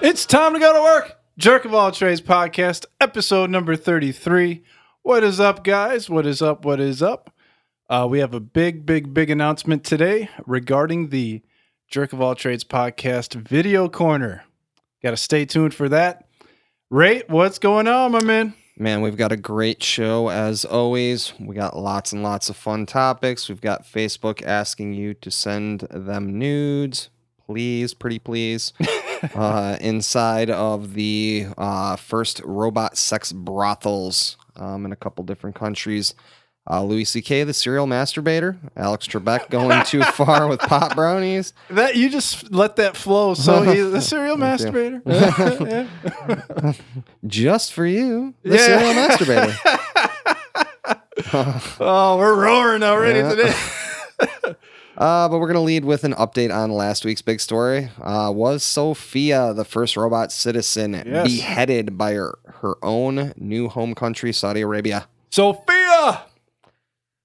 It's time to go to work. Jerk of All Trades podcast, episode number 33. What is up, guys? What is up? What is up? Uh, we have a big, big, big announcement today regarding the Jerk of All Trades podcast video corner. Got to stay tuned for that. Ray, what's going on, my man? Man, we've got a great show as always. We got lots and lots of fun topics. We've got Facebook asking you to send them nudes, please, pretty please, uh, inside of the uh, first robot sex brothels um, in a couple different countries. Uh, Louis C.K., the serial masturbator. Alex Trebek going too far with pot brownies. That you just let that flow. So he's the serial masturbator. Just for you, the Yeah. serial masturbator. Oh, we're roaring already Yeah. today. Uh, but we're gonna lead with an update on last week's big story. Uh, was Sophia the first robot citizen Yes. beheaded by her, her own new home country, Saudi Arabia? Sophia.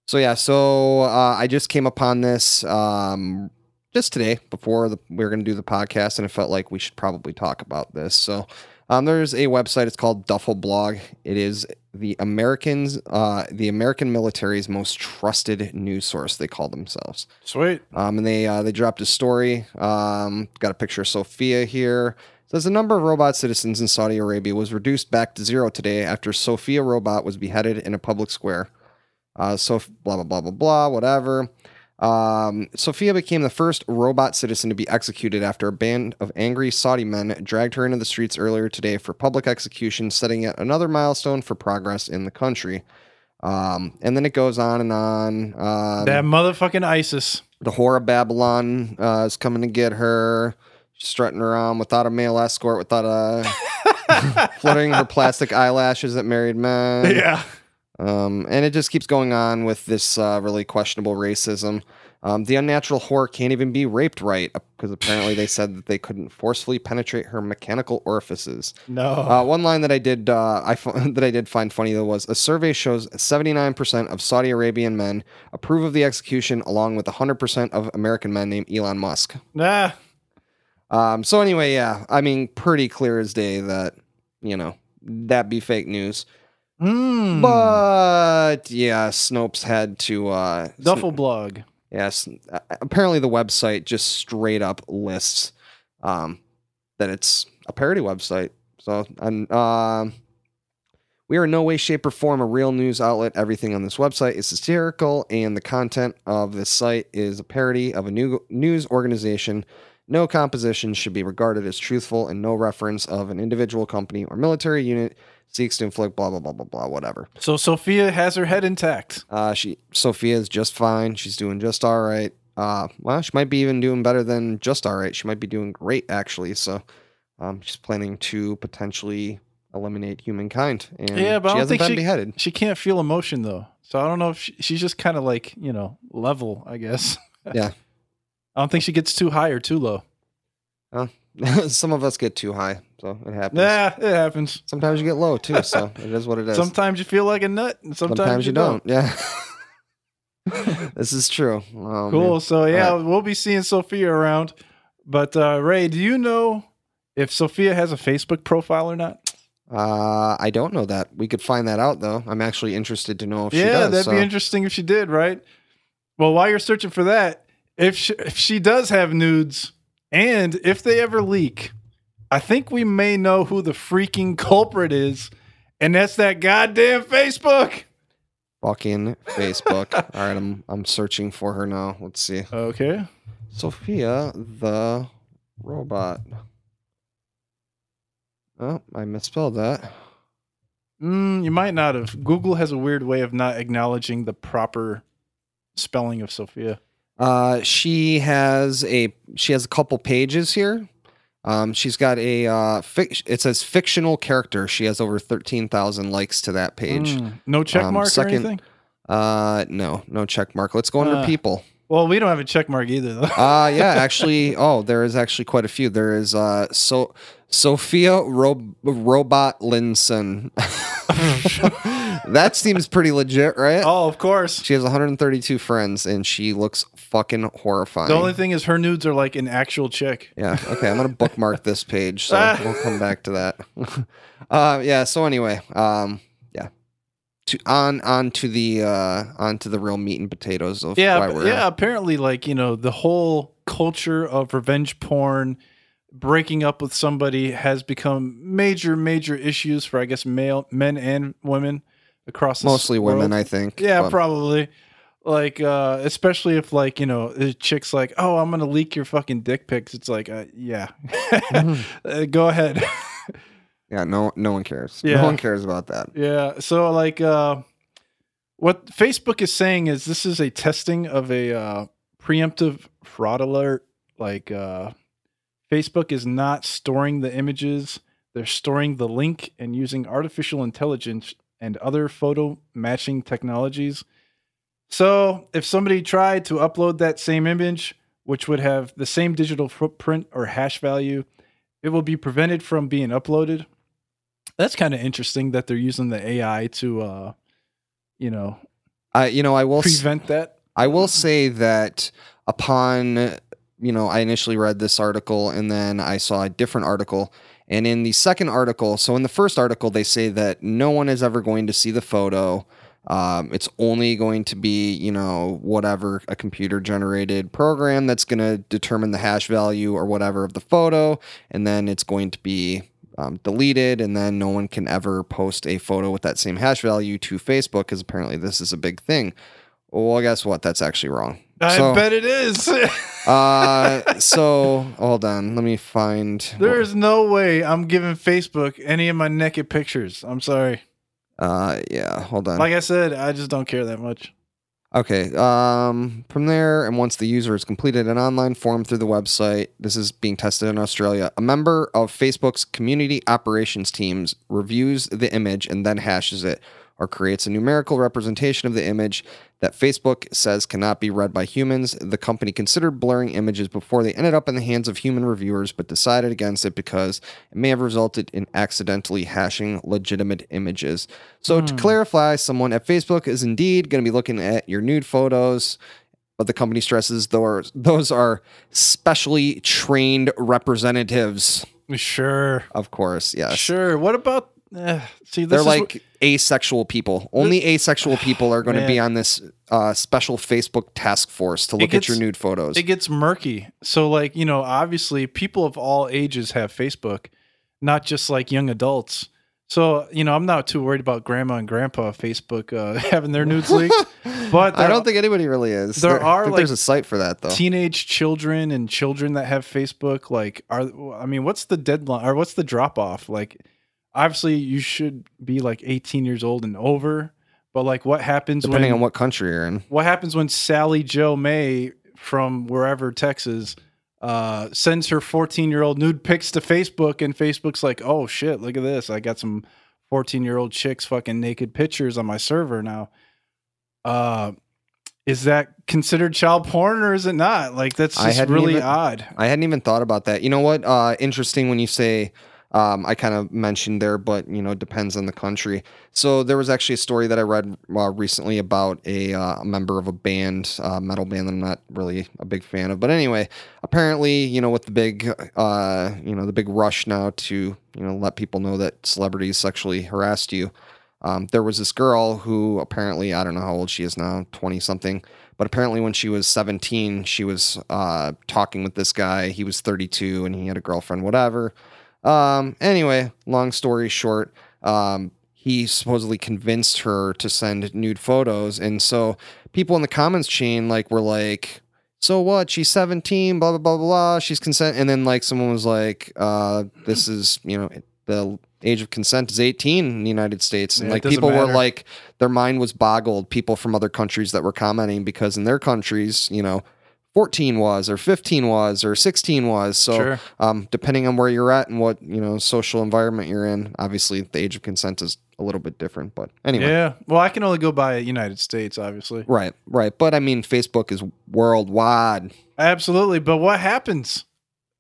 So yeah, so uh, I just came upon this um, just today before the, we were going to do the podcast, and it felt like we should probably talk about this. So um, there's a website. It's called Duffel Blog. It is the Americans, uh, the American military's most trusted news source. They call themselves. Sweet. Um, and they uh, they dropped a story. Um, got a picture of Sophia here. Says the number of robot citizens in Saudi Arabia was reduced back to zero today after Sophia robot was beheaded in a public square. Uh, so blah blah blah blah blah whatever. Um, Sophia became the first robot citizen to be executed after a band of angry Saudi men dragged her into the streets earlier today for public execution, setting yet another milestone for progress in the country. Um, and then it goes on and on. Um, that motherfucking ISIS. the whore of Babylon uh, is coming to get her, She's strutting around without a male escort, without a fluttering her plastic eyelashes at married men. Yeah. Um, and it just keeps going on with this uh, really questionable racism. Um, the unnatural whore can't even be raped right because apparently they said that they couldn't forcefully penetrate her mechanical orifices. No. Uh, one line that I did uh, I that I did find funny though was a survey shows 79% of Saudi Arabian men approve of the execution, along with 100% of American men named Elon Musk. nah. Um, so anyway, yeah, I mean, pretty clear as day that you know that be fake news. Mm. But yeah, Snopes had to. Uh, Duffel blog. Yes. uh, Apparently, the website just straight up lists um, that it's a parody website. So, and um, we are in no way, shape, or form a real news outlet. Everything on this website is satirical, and the content of this site is a parody of a new news organization. No composition should be regarded as truthful, and no reference of an individual company or military unit seeks to inflict blah blah blah blah blah whatever. So Sophia has her head intact. Uh, she Sophia's just fine. She's doing just all right. Uh, well, she might be even doing better than just all right. She might be doing great actually. So, um, she's planning to potentially eliminate humankind, and Yeah, but I she don't hasn't think been she- beheaded. She can't feel emotion though. So I don't know if she, she's just kind of like, you know, level, I guess. Yeah. I don't think she gets too high or too low. Some of us get too high, so it happens. Nah, it happens. Sometimes you get low too, so it is what it is. Sometimes you feel like a nut, and sometimes, Sometimes you, you don't. Yeah, this is true. Oh, Cool. man. So yeah, All we'll be seeing Sophia around. But uh, Ray, do you know if Sophia has a Facebook profile or not? Uh, I don't know that. We could find that out though. I'm actually interested to know if she yeah, does. that'd so- be interesting if she did, right? Well, while you're searching for that, if she, if she does have nudes, and if they ever leak, I think we may know who the freaking culprit is, and that's that goddamn Facebook. Fucking Facebook. All right, I'm I'm searching for her now. Let's see. Okay. Sophia the robot. Oh, I misspelled that. Mm, you might not have. Google has a weird way of not acknowledging the proper spelling of Sophia. Uh, she has a she has a couple pages here. Um, she's got a uh, fic- it says fictional character. She has over thirteen thousand likes to that page. Mm, no check Um, mark or second- anything. Uh, no, no check mark. Let's go under Uh, people. Well, we don't have a check mark either, though. Uh yeah, actually, oh, there is actually quite a few. There is uh so Sophia Ro- Robot Linson. That seems pretty legit, right? oh, of course. She has 132 friends and she looks fucking horrifying. The only thing is her nudes are like an actual chick. yeah, okay, I'm gonna bookmark this page, so Ah. we'll come back to that. uh, yeah. So anyway, um, yeah, to on on to the uh on to the real meat and potatoes of Yeah, why we're yeah. Apparently, like you know, the whole culture of revenge porn, breaking up with somebody has become major, major issues for I guess male men and women across the mostly world. women, I think. Yeah, but- probably. Like, uh, especially if like you know, the chick's like, "Oh, I'm gonna leak your fucking dick pics." It's like, uh, yeah, Uh, go ahead. Yeah, no, no one cares. Yeah. No one cares about that. Yeah. So like uh what Facebook is saying is this is a testing of a uh preemptive fraud alert. Like uh Facebook is not storing the images, they're storing the link and using artificial intelligence and other photo matching technologies. So if somebody tried to upload that same image, which would have the same digital footprint or hash value, it will be prevented from being uploaded. That's kind of interesting that they're using the AI to, uh, you know, I, you know, I will, s- prevent that. I will say that upon, you know, I initially read this article and then I saw a different article. And in the second article, so in the first article, they say that no one is ever going to see the photo. Um, it's only going to be, you know, whatever a computer generated program that's going to determine the hash value or whatever of the photo. And then it's going to be um, deleted. And then no one can ever post a photo with that same hash value to Facebook because apparently this is a big thing. Well, guess what? That's actually wrong. I So- bet it is. Uh, so hold on. Let me find. there is no way I'm giving Facebook any of my naked pictures. I'm sorry. Uh, yeah. Hold on. Like I said, I just don't care that much. Okay. Um, from there, and once the user has completed an online form through the website, this is being tested in Australia. A member of Facebook's community operations teams reviews the image and then hashes it or creates a numerical representation of the image that Facebook says cannot be read by humans. The company considered blurring images before they ended up in the hands of human reviewers, but decided against it because it may have resulted in accidentally hashing legitimate images. So, to hmm. clarify, someone at Facebook is indeed going to be looking at your nude photos. But the company stresses those those are specially trained representatives, Sure. of course. Yes, Sure. What about? Uh, see, this they're like asexual people. Only asexual people are going to be on this uh, special Facebook task force to look gets- at your nude photos. it gets murky. So, like, you know, obviously people of all ages have Facebook, not just like young adults. So, you know, I'm not too worried about grandma and grandpa Facebook uh, having their nudes leaked. But I don't think anybody really is. there I are, think like, there's a site for that though. teenage children and children that have Facebook, like, are I mean, what's the deadline or what's the drop off? Like, obviously, you should be like 18 years old and over. But like, what happens Depending when on what country you're in. what happens when Sally Joe May from wherever Texas uh, sends her 14 year old nude pics to Facebook and Facebook's like, oh shit, look at this. I got some 14 year old chicks fucking naked pictures on my server now. Uh, is that considered child porn or is it not? Like that's just really even- odd. I hadn't even thought about that. You know what? Uh, interesting when you say, um, I kind of mentioned there, but you know, depends on the country. So there was actually a story that I read uh, recently about a, uh, member of a band, uh, metal band that I'm not really a big fan of. But anyway, apparently, you know, with the big, uh, you know, the big rush now to, you know, let people know that celebrities sexually harassed you. Um, there was this girl who apparently, I don't know how old she is now, 20 something, but apparently when she was 17, she was uh, talking with this guy. He was 32 and he had a girlfriend, whatever. Um, anyway, long story short, um, he supposedly convinced her to send nude photos. And so people in the comments chain like were like, so what? She's 17, blah, blah, blah, blah. She's consent. And then like someone was like, uh, this is, you know, the age of consent is 18 in the United States. And Yeah, like people were like, their mind was boggled. People from other countries that were commenting because in their countries, you know, 14 was or 15 was or 16 was. So Sure. um, depending on where you're at and what you know social environment you're in, obviously the age of consent is a little bit different. But anyway, Yeah. Well, I can only go by United States, obviously. right, right. But I mean, Facebook is worldwide. Absolutely. But what happens?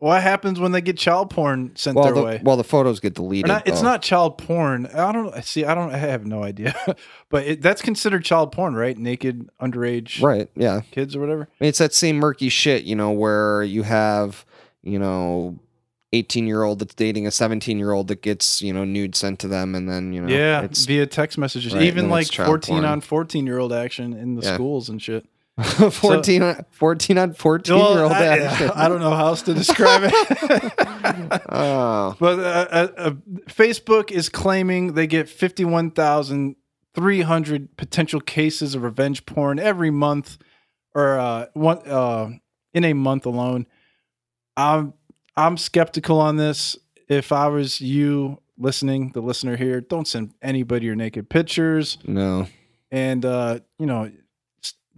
What happens when they get child porn sent Well, their the, way? well, the photos get deleted. not, it's not child porn. I don't see. I don't. I have no idea. but it, that's considered child porn, right? Naked underage right. Yeah, kids or whatever. I mean, it's that same murky shit, you know, where you have you know. 18 year old that's dating a 17 year old that gets you know nude sent to them and then you know yeah, via text messages. Right, Even like 14 porn. on 14 year old action in the Yeah. schools and shit. 14 on 14 on 14 Well, year old I, I don't know how else to describe it. oh But uh, uh, uh, Facebook is claiming they get 51,300 potential cases of revenge porn every month or uh, one, uh, in a month alone. I'm I'm skeptical on this. If I was you listening, the listener here, don't send anybody your naked pictures no and uh, you know,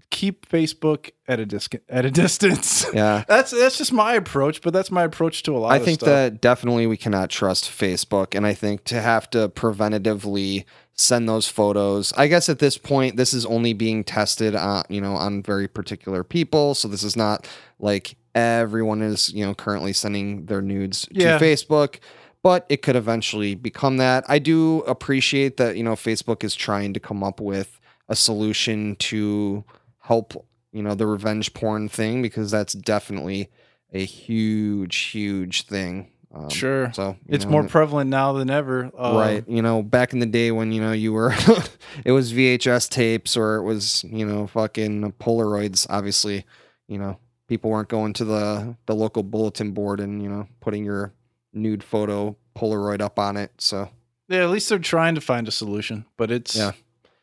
keep Facebook at a dis- at a distance. yeah That's that's just my approach, but that's my approach to a lot of. I think stuff. that definitely we cannot trust Facebook. And I think to have to preventatively send those photos, I guess at this point, this is only being tested on, you know, on very particular people. So this is not like everyone is, you know, currently sending their nudes Yeah. to Facebook. But it could eventually become that. I do appreciate that, you know, Facebook is trying to come up with a solution to help, you know, the revenge porn thing because that's definitely a huge, huge thing. Um, Sure. So It's know, more prevalent now than ever. Uh, right. You know, back in the day when you know you were, it was VHS tapes or it was you know fucking Polaroids. Obviously, you know people weren't going to the the local bulletin board and you know putting your nude photo Polaroid up on it. So Yeah, at least they're trying to find a solution, but it's Yeah.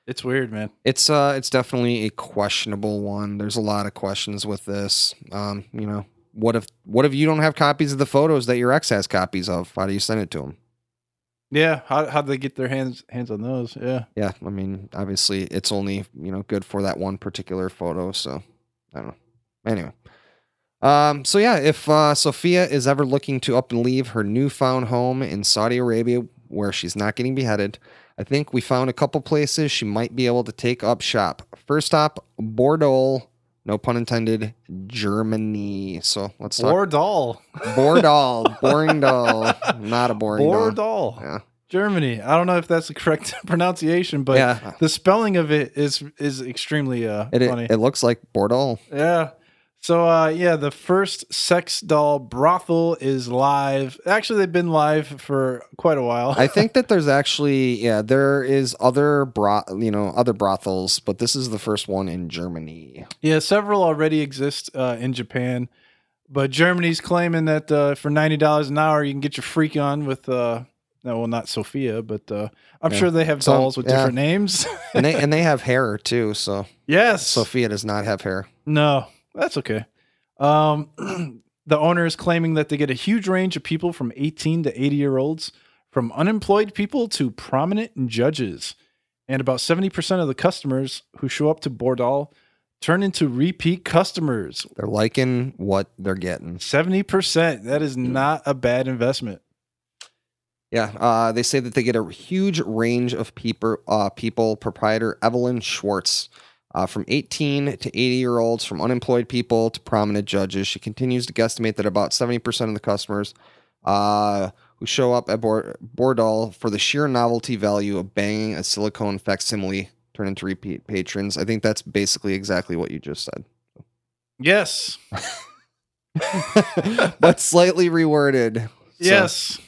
It's weird, man. it's uh it's definitely a questionable one. There's a lot of questions with this. Um, you know, what if what if you don't have copies of the photos that your ex has copies of? How do you send it to him? Yeah, how how'd they get their hands hands on those? Yeah. Yeah, I mean, obviously, it's only you know good for that one particular photo. So I don't know. Anyway, um, so yeah, if uh, Sophia is ever looking to up and leave her newfound home in Saudi Arabia, where she's not getting beheaded, I think we found a couple places she might be able to take up shop. First stop, Bordeaux. No pun intended. Germany. So let's talk Bordeaux. Bordeaux. boring doll. Not a boring doll. Bordeaux. Yeah. Germany. I don't know if that's the correct pronunciation, but yeah. the spelling of it is is extremely uh It, funny. it, it looks like Bordeaux. Yeah. So uh yeah, the first sex doll brothel is live. Actually, they've been live for quite a while. I think that there's actually yeah there is other bro you know other brothels, but this is the first one in Germany. yeah, several already exist uh, in Japan, but Germany's claiming that uh, for ninety dollars an hour you can get your freak on with uh no, well not Sophia, but uh, I'm Yeah. sure they have Some- dolls with yeah. different names. And they and they have hair too, so yes. Sophia does not have hair. No, that's okay. Um, the owner is claiming that they get a huge range of people from 18 to 80 year olds, from unemployed people to prominent judges. And about 70% of the customers who show up to BorDoll turn into repeat customers. They're liking what they're getting. 70%. That is not a bad investment. Yeah, uh, they say that they get a huge range of people. Uh, people. Proprietor Evelyn Schwartz, uh, from 18 to 80 year olds, from unemployed people to prominent judges. She continues to guesstimate that about 70 percent of the customers uh, who show up at Bor- Bordeaux for the sheer novelty value of banging a silicone facsimile turn into repeat patrons. I think that's basically exactly what you just said, Yes. but slightly reworded. So- Yes.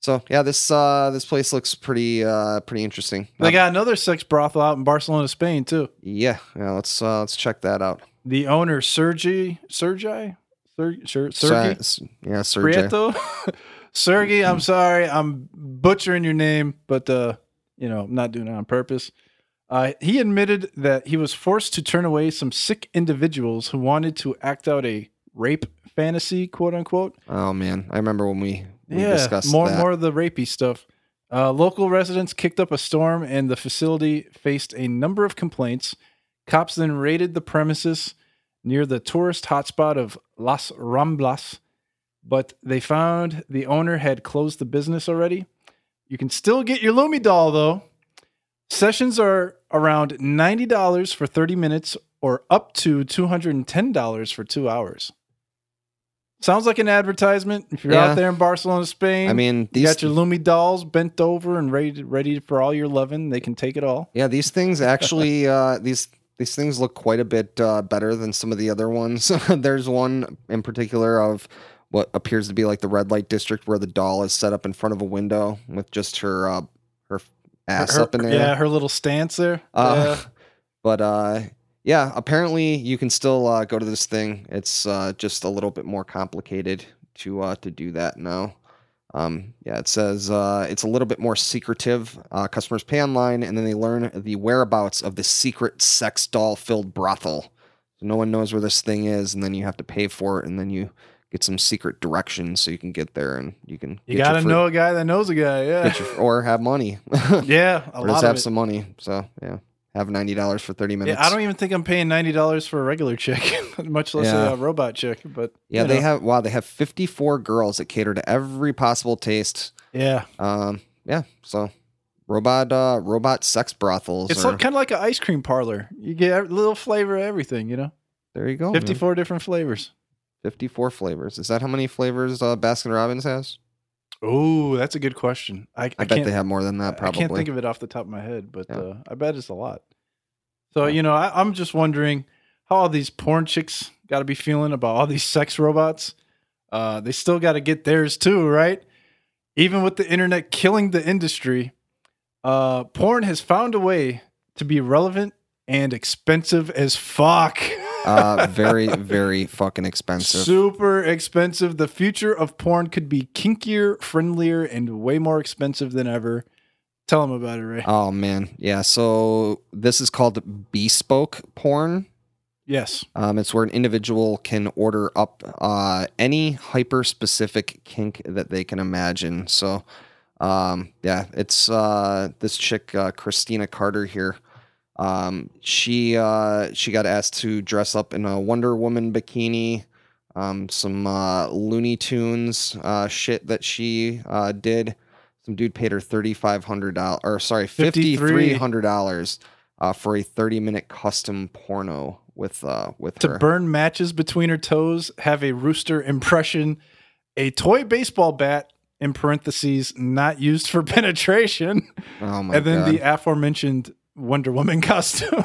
So yeah, this uh this place looks pretty uh pretty interesting. They Uh, got another sex brothel out in Barcelona, Spain, too. yeah, yeah. Let's uh let's check that out. The owner, Sergey, Sergey, Sergey, Sergey, Ser- yeah, Sergey. Prieto? Sergey, I'm sorry. I'm butchering your name, but uh, you know, I'm not doing it on purpose. Uh, he admitted that he was forced to turn away some sick individuals who wanted to act out a rape fantasy, quote unquote. Oh man, I remember when we, we yeah, more that. more of the rapey stuff. Uh, local residents kicked up a storm, and the facility faced a number of complaints. Cops then raided the premises near the tourist hotspot of Las Ramblas, but they found the owner had closed the business already. You can still get your Lumi doll though. Sessions are around $90 for 30 minutes or up to $210 for two hours. Sounds like an advertisement. If you're Yeah. out there in Barcelona, Spain, I mean, you got your Lumi dolls bent over and ready, ready for all your loving. They can take it all. Yeah, these things actually uh, these these things look quite a bit uh, better than some of the other ones. There's one in particular of what appears to be like the red light district where the doll is set up in front of a window with just her uh, her ass Her- up in there. Yeah, her little stance there. Uh, yeah. But uh, yeah, apparently you can still uh, go to this thing. It's uh, just a little bit more complicated to uh, to do that now. Um, yeah, it says uh, it's a little bit more secretive. Uh, customers pay online and then they learn the whereabouts of the secret sex doll filled brothel. So no one knows where this thing is, and then you have to pay for it, and then you get some secret directions so you can get there and you can You get got to free- know a guy that knows a guy. Yeah. your, or have money yeah. A or lot just of have it. some money. So yeah, have ninety dollars for thirty minutes. Yeah, I don't even think I'm paying ninety dollars for a regular chick, much less Yeah. a robot chick. But Yeah, they know. have wow, they have 54 girls that cater to every possible taste. Yeah, Um, yeah, so robot uh robot sex brothels. it's like, kind of like an ice cream parlor. You get a little flavor of everything. You know, there you go. man. fifty-four different flavors. 54 flavors. Is that how many flavors uh, Baskin Robbins has? Oh, that's a good question. I, I, I, bet they have more than that Probably. I can't think of it off the top of my head, but Yeah. uh, I bet it's a lot. So Yeah. you know, I, I'm just wondering how all these porn chicks got to be feeling about all these sex robots. Uh, they still got to get theirs too, right? Even with the internet killing the industry, uh, porn has found a way to be relevant and expensive as fuck. Uh very very fucking expensive. Super expensive. The future of porn could be kinkier, friendlier, and way more expensive than ever. Tell them about it, Ray. Oh man. Yeah, so this is called bespoke porn. yes. Um, it's where an individual can order up uh, any hyper specific kink that they can imagine. So, um, yeah, it's uh, this chick, uh, Christina Carter here. Um, she uh, she got asked to dress up in a Wonder Woman bikini, um, some uh, Looney Tunes uh, shit that she uh, did. Some dude paid her thirty five hundred dollars, or sorry, fifty three hundred dollars uh, for a thirty minute custom porno with uh, with To her. burn matches between her toes, have a rooster impression, a toy baseball bat in parentheses not used for penetration, oh my and then god! the aforementioned Wonder Woman costume.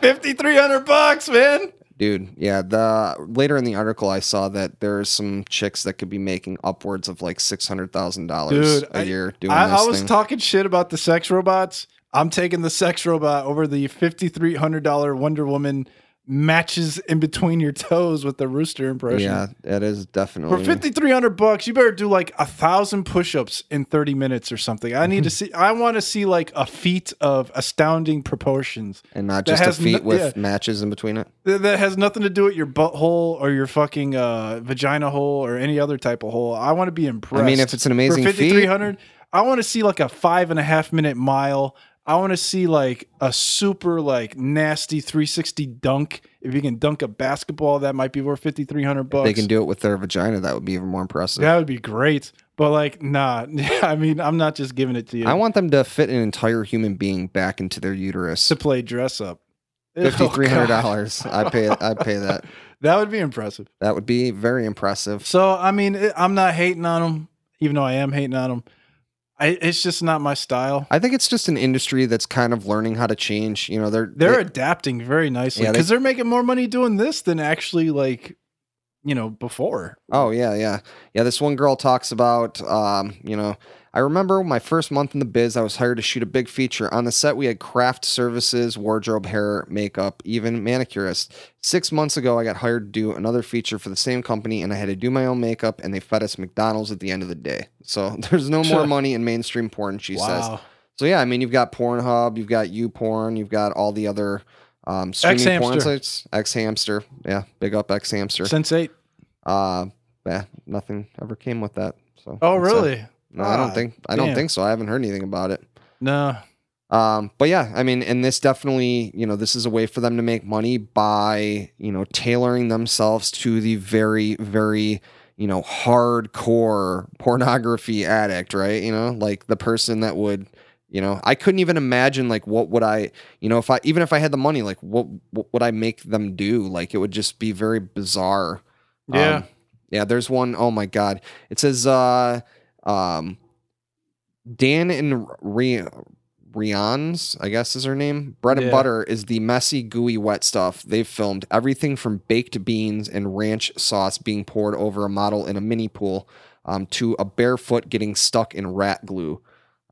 Fifty three hundred bucks, man. Dude, yeah. The later in the article, I saw that there are some chicks that could be making upwards of like six hundred thousand dollars Dude, a I- year doing I, this I was thing. talking shit about the sex robots. I'm taking the sex robot over the fifty three hundred dollar Wonder Woman matches in between your toes with the rooster impression. yeah, that is definitely. For fifty three hundred bucks, you better do like a thousand push ups in thirty minutes or something. I need to see. I want to see like a feat of astounding proportions and not just a feat no- with yeah. matches in between it. that, has nothing to do with your butthole or your fucking uh, vagina hole or any other type of hole. I want to be impressed. I mean, if it's an amazing for fifty three hundred, I want to see like a five and a half minute mile. I want to see like a super like nasty 360 dunk. If you can dunk a basketball, that might be worth 5300 bucks. they can do it with their vagina. That would be even more impressive. That would be great. But like, nah. I mean, I'm not just giving it to you I want them to fit an entire human being back into their uterus. to play dress up. Oh, Fifty three hundred dollars. I pay. I pay that. That would be impressive. That would be very impressive. So I mean, I'm not hating on them, even though I am hating on them. I, it's just not my style. I think it's just an industry that's kind of learning how to change. You know, they're They're they- adapting very nicely Yeah, they- because they, are making more money doing this than actually like, you know, before. Oh yeah, yeah, yeah. This one girl talks about, um, you know, I remember my first month in the biz, I was hired to shoot a big feature. On the set, we had craft services, wardrobe, hair, makeup, even manicurist. Six months ago, I got hired to do another feature for the same company, and I had to do my own makeup, and they fed us McDonald's at the end of the day. So there's no more money in mainstream porn, she says. So yeah, I mean, you've got Pornhub, you've got YouPorn, you've got all the other um, streaming porn sites. X Hamster, yeah, big up X Hamster. Sense8. Uh, yeah, nothing ever came with that. So Oh, really? uh, no, I don't Ah, think I don't damn. think so. I haven't heard anything about it. No. Um, but yeah, I mean, and this definitely, you know, this is a way for them to make money by, you know, tailoring themselves to the very, very, you know, hardcore pornography addict, right? You know, like the person that would, you know, I couldn't even imagine like what would I, you know, if I even if I had the money, like what what would I make them do? Like it would just be very bizarre. Yeah. Um, yeah, there's one oh my god. It says uh um Dan and Re- Rian's, I guess is her name. Bread and Yeah. butter is the messy, gooey, wet stuff. They've filmed everything from baked beans and ranch sauce being poured over a model in a mini pool um, to a barefoot getting stuck in rat glue.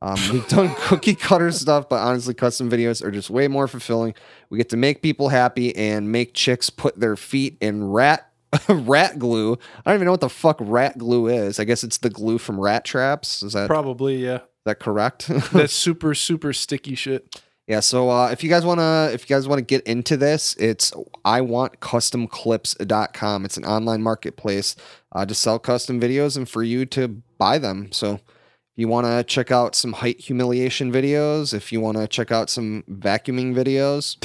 Um, we've done cookie cutter stuff, but honestly, custom videos are just way more fulfilling. We get to make people happy and make chicks put their feet in rat rat glue. I don't even know what the fuck rat glue is. I guess it's the glue from rat traps. Is that Probably, yeah. that correct? That's super, super sticky shit. Yeah, so uh, if you guys wanna if you guys wanna get into this, it's I want customclips.com. It's an online marketplace uh, to sell custom videos and for you to buy them. So if you wanna check out some height humiliation videos, if you wanna check out some vacuuming videos,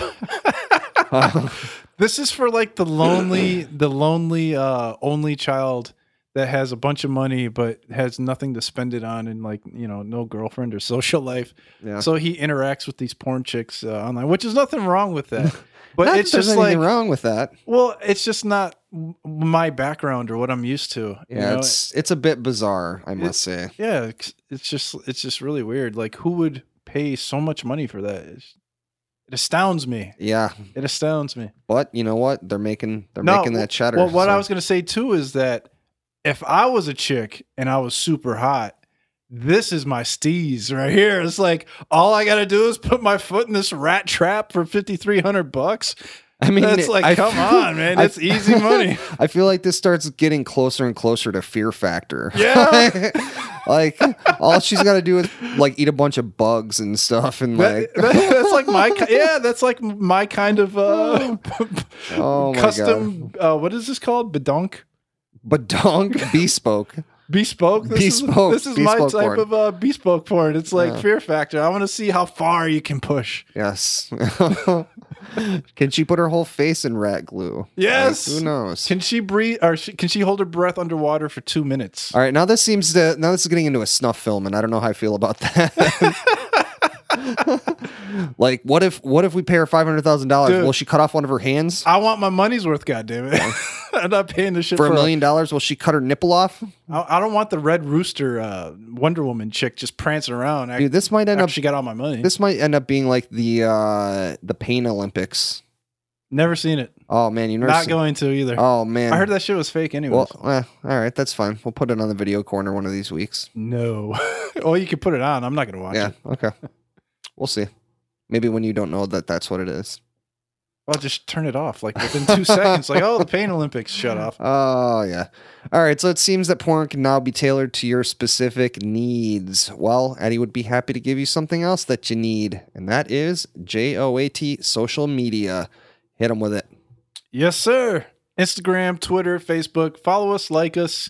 This is for like the lonely, the lonely, uh, only child that has a bunch of money but has nothing to spend it on, and like you know, no girlfriend or social life. yeah. So he interacts with these porn chicks uh, online, which is nothing wrong with that. But it's just anything like, wrong with that. well, it's just not my background or what I'm used to. you Yeah, know? it's it's a bit bizarre, I must say. yeah, it's, it's just it's just really weird. Like, who would pay so much money for that? It's, it astounds me. Yeah, It astounds me. but you know what? They're making they're No, making that cheddar. Well, what I was going to say too is that if I was a chick and I was super hot, this is my steez right here. It's like all I got to do is put my foot in this rat trap for fifty three hundred bucks. I mean, it's like, I- come on, man, I- it's easy money. I feel like this starts getting closer and closer to Fear Factor. Yeah. like all she's got to do is like eat a bunch of bugs and stuff, and like That- that- that's like my yeah, that's like my kind of uh, oh my custom. Uh, what is this called? Bedonk. god, badonk bespoke. Bespoke. This Bespoke- Is, this is my type porn. of uh, bespoke porn. It's like Yeah. Fear Factor. I want to see how far you can push. Yes. Can she put her whole face in rat glue? Like, Yes. who knows? Can she breathe or she, can she hold her breath underwater for two minutes? All right, now this seems to now this is getting into a snuff film, and I don't know how I feel about that. like, what if what if we pay her five hundred thousand dollars? Will she cut off one of her hands? I want my money's worth. God damn it! I'm not paying this shit For for, a million dollars, will she cut her nipple off? I, I don't want the Red Rooster uh, Wonder Woman chick just prancing around. Dude, this might end up she got all my money. this might end up being like the uh the pain Olympics. Never seen it. Oh man, you never Not seen- going to either. Oh man, I heard that shit was fake anyway. Well, eh, all right, that's fine. We'll put it on the video corner one of these weeks. no. well, you can put it on. I'm not gonna watch Yeah, it. okay. We'll see. Maybe when you don't know that that's what it is. Well, just turn it off like within two seconds. Like, oh, the Pain Olympics shut off. Oh, yeah. All right. So it seems that porn can now be tailored to your specific needs. Well, Eddie would be happy to give you something else that you need, and that is J O A T social media. Hit them with it. Yes, sir. Instagram, Twitter, Facebook. Follow us, like us,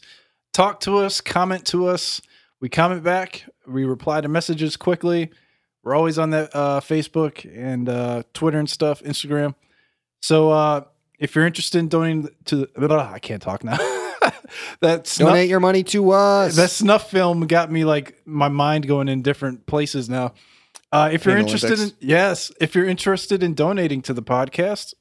talk to us, comment to us. We comment back. We reply to messages quickly. We're always on that uh, Facebook and uh, Twitter and stuff, Instagram. So uh, if you're interested in donating to the, blah, I can't talk now. that snuff, Donate your money to us. that snuff film got me like my mind going in different places now. Uh, if you're Pain interested in yes, if you're interested in donating to the podcast,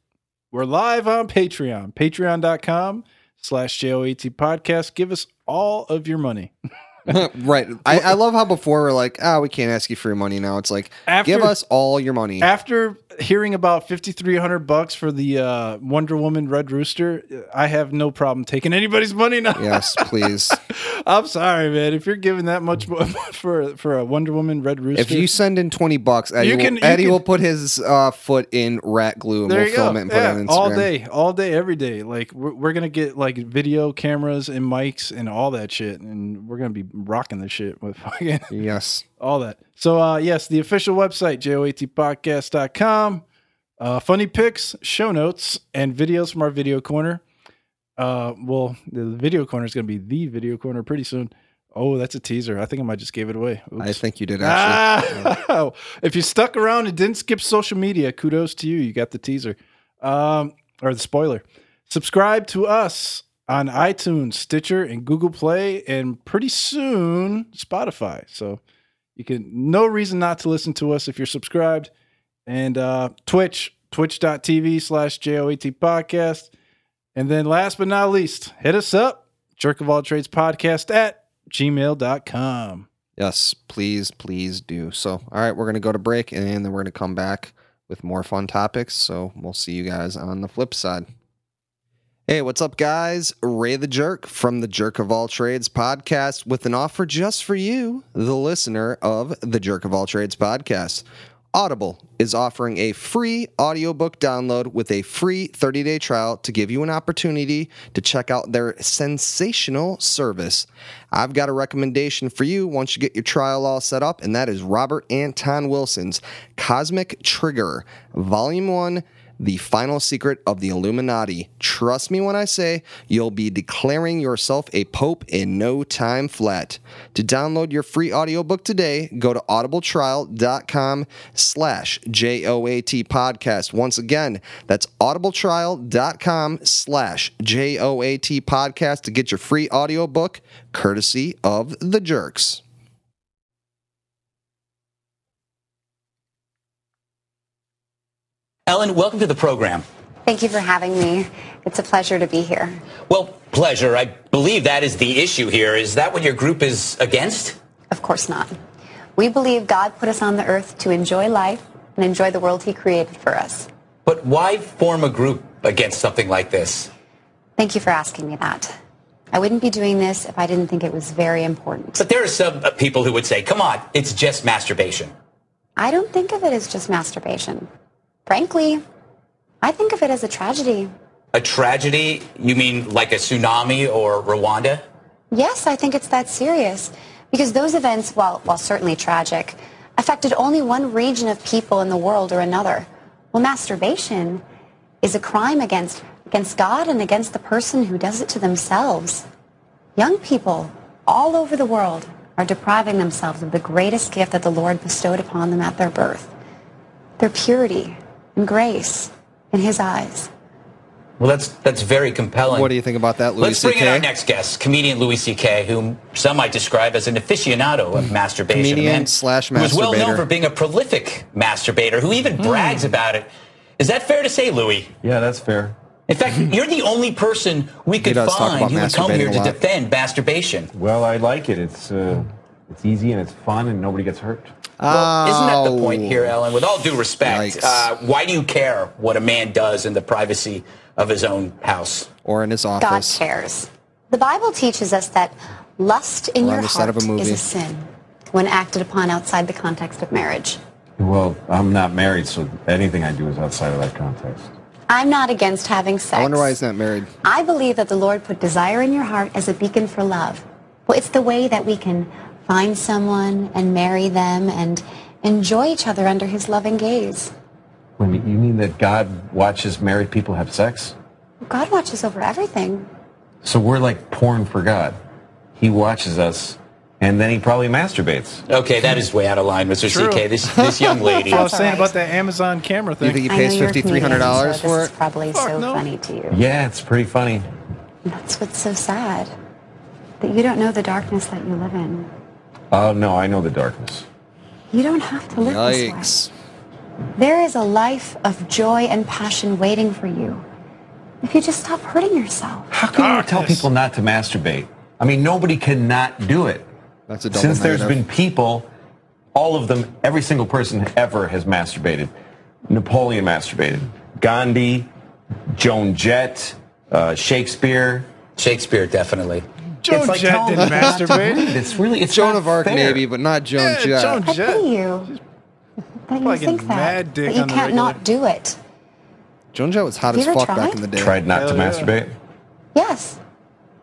we're live on Patreon, patreon.com slash JOAT podcast. Give us all of your money. right. I, I love how before we're like, ah, we can't ask you for your money now. It's like, After, give us all your money. after hearing about 5300 bucks for the uh, Wonder Woman Red Rooster, I have no problem taking anybody's money now. yes, please. I'm sorry, man. If you're giving that much for for a Wonder Woman Red Rooster, If you send in 20 bucks, Eddie, You will, can- you Eddie can- will put his uh, foot in rat glue and we'll film go. it and put it on Instagram. all day, all day, every day. Like we're, we're gonna get like video cameras and mics and all that shit, and we're gonna be rocking the shit with fucking Yes. all that. So uh yes, the official website, joatpodcast.com. Uh funny pics, show notes, and videos from our video corner. Uh well, the video corner is gonna be the video corner pretty soon. Oh, that's a teaser. I think I might just gave it away. I think you did actually. Ah, if you stuck around and didn't skip social media, kudos to you. You got the teaser um, or the spoiler. Subscribe to us on iTunes, Stitcher, and Google Play, and pretty soon Spotify. So you can no reason not to listen to us if you're subscribed. And uh, Twitch, twitch.tv slash JOAT podcast. And then last but not least, hit us up, jerk of all trades podcast at gmail.com. Yes, please, please do. So, all right, we're going to go to break and then we're going to come back with more fun topics. So, we'll see you guys on the flip side. Hey, what's up, guys? Ray the Jerk from the Jerk of All Trades podcast with an offer just for you, the listener of the Jerk of All Trades podcast. Audible is offering a free audiobook download with a free 30 day trial to give you an opportunity to check out their sensational service. I've got a recommendation for you once you get your trial all set up, and that is Robert Anton Wilson's Cosmic Trigger, Volume 1 the final secret of the Illuminati. Trust me when I say you'll be declaring yourself a pope in no time flat. To download your free audiobook today, go to audibletrial.com slash J-O-A-T podcast. Once again, that's audibletrial.com slash J-O-A-T podcast to get your free audiobook courtesy of the jerks. Ellen, welcome to the program. Thank you for having me. It's a pleasure to be here. Well, pleasure. I believe that is the issue here. Is that what your group is against? Of course not. We believe God put us on the earth to enjoy life and enjoy the world He created for us. But why form a group against something like this? Thank you for asking me that. I wouldn't be doing this if I didn't think it was very important. But there are some uh, people who would say, come on, it's just masturbation. I don't think of it as just masturbation. Frankly, I think of it as a tragedy. A tragedy? You mean like a tsunami or Rwanda? Yes, I think it's that serious. Because those events, while, while certainly tragic, affected only one region of people in the world or another. Well, masturbation is a crime against, against God and against the person who does it to themselves. Young people all over the world are depriving themselves of the greatest gift that the Lord bestowed upon them at their birth their purity and grace in His eyes. Well, that's that's very compelling. What do you think about that, Louis Let's bring in C.K.? our next guest, comedian Louis C.K., whom some might describe as an aficionado of masturbation. A Comedian man slash Who is well known for being a prolific masturbator who even brags about it. Is that fair to say, Louis? Yeah, that's fair. In fact, you're the only person we could find who would come here to defend masturbation. Well, I like it. It's uh, it's easy and it's fun and nobody gets hurt. Well, isn't that the Oh. point here, Ellen? With all due respect, uh, why do you care what a man does in the privacy of his own house? Or in his office? God office. cares. The Bible teaches us that lust in Or on your heart of a movie. is a sin when acted upon outside the context of marriage. Well, I'm not married, so anything I do is outside of that context. I'm not against having sex. I wonder why he's not married. I believe that the Lord put desire in your heart as a beacon for love. Well, it's the way that we can find someone and marry them and enjoy each other under his loving gaze. When you you mean that God watches married people have sex? God watches over everything. So we're like porn for God. He watches us, and then he probably masturbates. Okay, that is way out of line, Mr. True. CK. This this young lady. That's what I was That's saying all about right. that Amazon camera thing. you think he pays know you're a fifty three hundred comedian, dollars so for this it? is probably Fuck so no. funny to you. Yeah, it's pretty funny. That's what's so sad. That you don't know the darkness that you live in. Oh no, I know the darkness. You don't have to live this way. Yikes. There is a life of joy and passion waiting for you if you just stop hurting yourself. How can you tell people not to masturbate? I mean, nobody cannot do it. That's a double Since there's negative. been people, all of them, every single person ever has masturbated. Napoleon masturbated. Gandhi, Joan Jett, uh, Shakespeare. Shakespeare, definitely. Joan It's like Jett telling didn't them not to masturbate. read. It's really it's Joan not of Arc, fair. maybe, but not Joan Yeah, Jett. Joan I Jett. pity you. That you Probably think getting that, mad dick but you on the can't regular. not do it. Joan Jett was hot You as ever fuck back in the day. Tried not to Hell yeah. masturbate. Yes.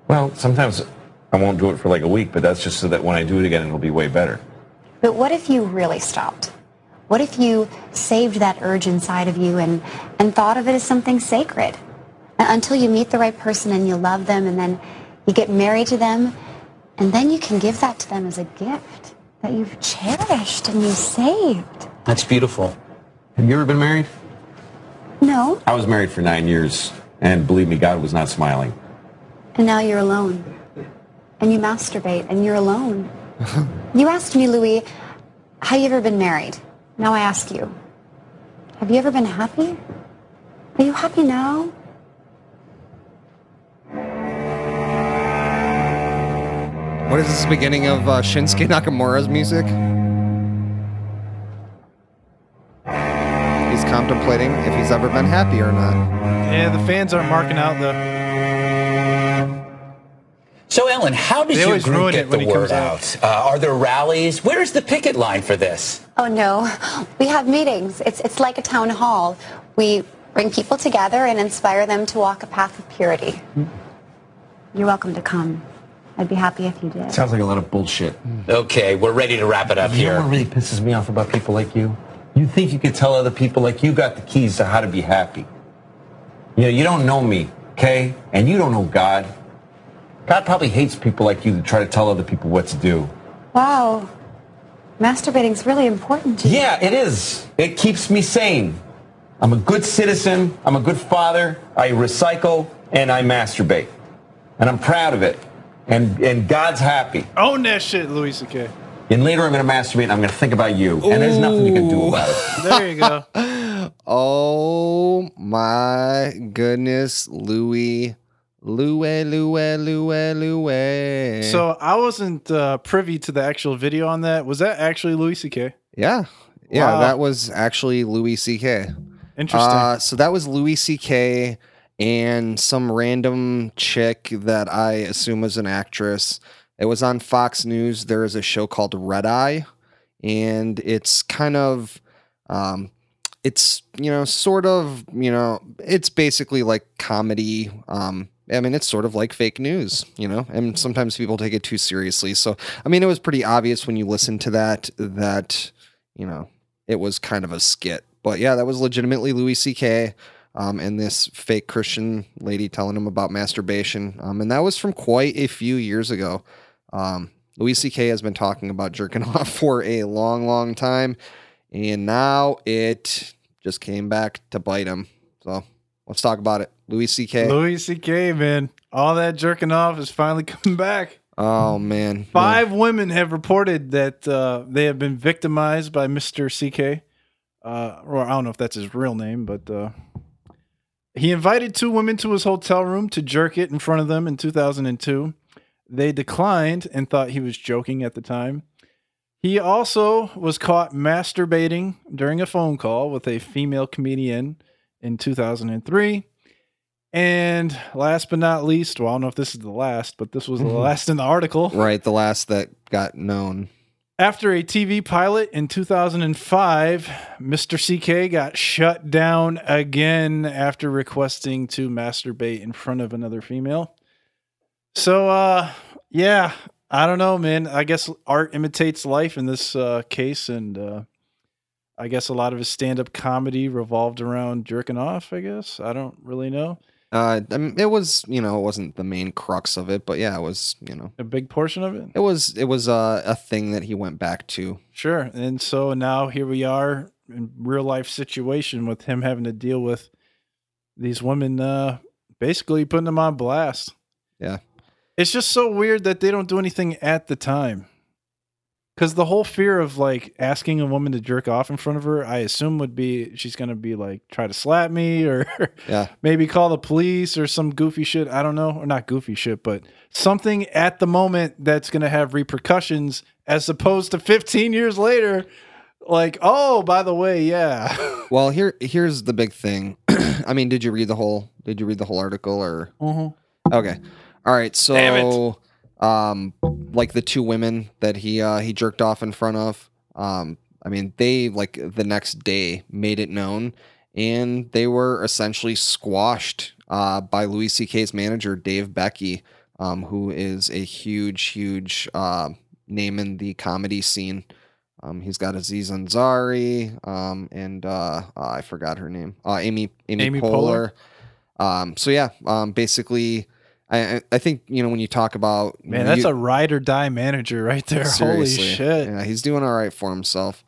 Well, sometimes I won't do it for like a week, but that's just so that when I do it again, it'll be way better. But what if you really stopped? What if you saved that urge inside of you and, and thought of it as something sacred? Uh, Until you meet the right person and you love them and then you get married to them And then you can give that to them as a gift that you've cherished and you saved. That's beautiful. Have you ever been married? No, I was married for nine years, and believe me, God was not smiling. and now you're alone. And you masturbate and you're alone. you asked me, Louis, have you ever been married? Now I ask you, have you ever been happy? Are you happy now? What is this beginning of uh, Shinsuke Nakamura's music? He's contemplating if he's ever been happy or not. Yeah, the fans aren't marking out the. So, Ellen, how does They your group get it the word out. out? Uh, are there rallies? Where's the picket line for this? Oh no, we have meetings. It's, it's like a town hall. We bring people together and inspire them to walk a path of purity. You're welcome to come. I'd be happy if you did. Sounds like a lot of bullshit. Hmm. Okay, we're ready to wrap it up here. You know what really pisses me off about people like you? You think you could tell other people like you got the keys to how to be happy. You know, you don't know me, okay? And you don't know God. God probably hates people like you that try to tell other people what to do. Wow. Masturbating's really important to you. Yeah, it is. It keeps me sane. I'm a good citizen. I'm a good father. I recycle and I masturbate. And I'm proud of it. And, and God's happy. Own that shit, Louis C.K. And later I'm going to masturbate and I'm going to think about you. And there's nothing you can do about it. There you go. Oh my goodness, Louis. Louis, Louis, Louis, Louis. so I wasn't uh, privy to the actual video on that. Was that actually Louis C.K.? yeah. Yeah, Wow. that was actually Louis C.K. Interesting. Uh, so that was Louis C.K. and some random chick that I assume is an actress. It was on Fox News. There is a show called Red Eye, and it's kind of, um, it's you know sort of you know it's basically like comedy. Um, I mean, it's sort of like fake news, you know, and sometimes people take it too seriously. So, I mean, it was pretty obvious when you listen to that that, you know, it was kind of a skit. But yeah, that was legitimately Louis C.K. Um, and this fake Christian lady telling him about masturbation. Um, and that was from quite a few years ago. Um, Louis C.K. has been talking about jerking off for a long, long time. And now it just came back to bite him. So let's talk about it. Louis C.K. Louis C.K. Man, all that jerking off is finally coming back. Oh, man. Five women have reported that uh, they have been victimized by Mr. CK. Uh, or I don't know if that's his real name, but uh, he invited two women to his hotel room to jerk it in front of them in 2002. They declined and thought he was joking at the time. He also was caught masturbating during a phone call with a female comedian in 2003. And last but not least, well, I don't know if this is the last, but this was the mm-hmm. last in the article. Right. The last that got known. After a TV pilot in 2005, Mr. CK got shut down again after requesting to masturbate in front of another female. So, uh, yeah, I don't know, man. I guess art imitates life in this uh, case, and uh, I guess a lot of his stand-up comedy revolved around jerking off. I guess I don't really know. Uh, I mean, it was, you know, it wasn't the main crux of it, but yeah, it was, you know, A big portion of it. it was, it was uh, a thing that he went back to. Sure. And so now here we are in real life situation with him having to deal with these women uh basically putting them on blast. Yeah. It's just so weird that they don't do anything at the time. Cuz the whole fear of like asking a woman to jerk off in front of her, I assume would be she's going to be like try to slap me or Yeah. maybe call the police or some goofy shit. I don't know, or not goofy shit, but something at the moment that's going to have repercussions as opposed to 15 years later. Like, oh, by the way, yeah. Well, here, here's the big thing. I mean, did you read the whole, did you read the whole article or? Mm-hmm. Okay. All right. So, Damn um, like the two women that he uh, he jerked off in front of, um, I mean, they like the next day made it known, and they were essentially squashed uh, by Louis C.K.'s manager Dave Becky, um, who is a huge, huge uh, name in the comedy scene. Um, he's got Aziz Ansari, um, and uh, uh, I forgot her name, uh, Amy Amy, Amy Poehler. Um, so yeah, um, basically, I I- think you know when you talk about you Man, know, that's you- a ride or die manager right there. Holy shit. Yeah, he's doing all right for himself.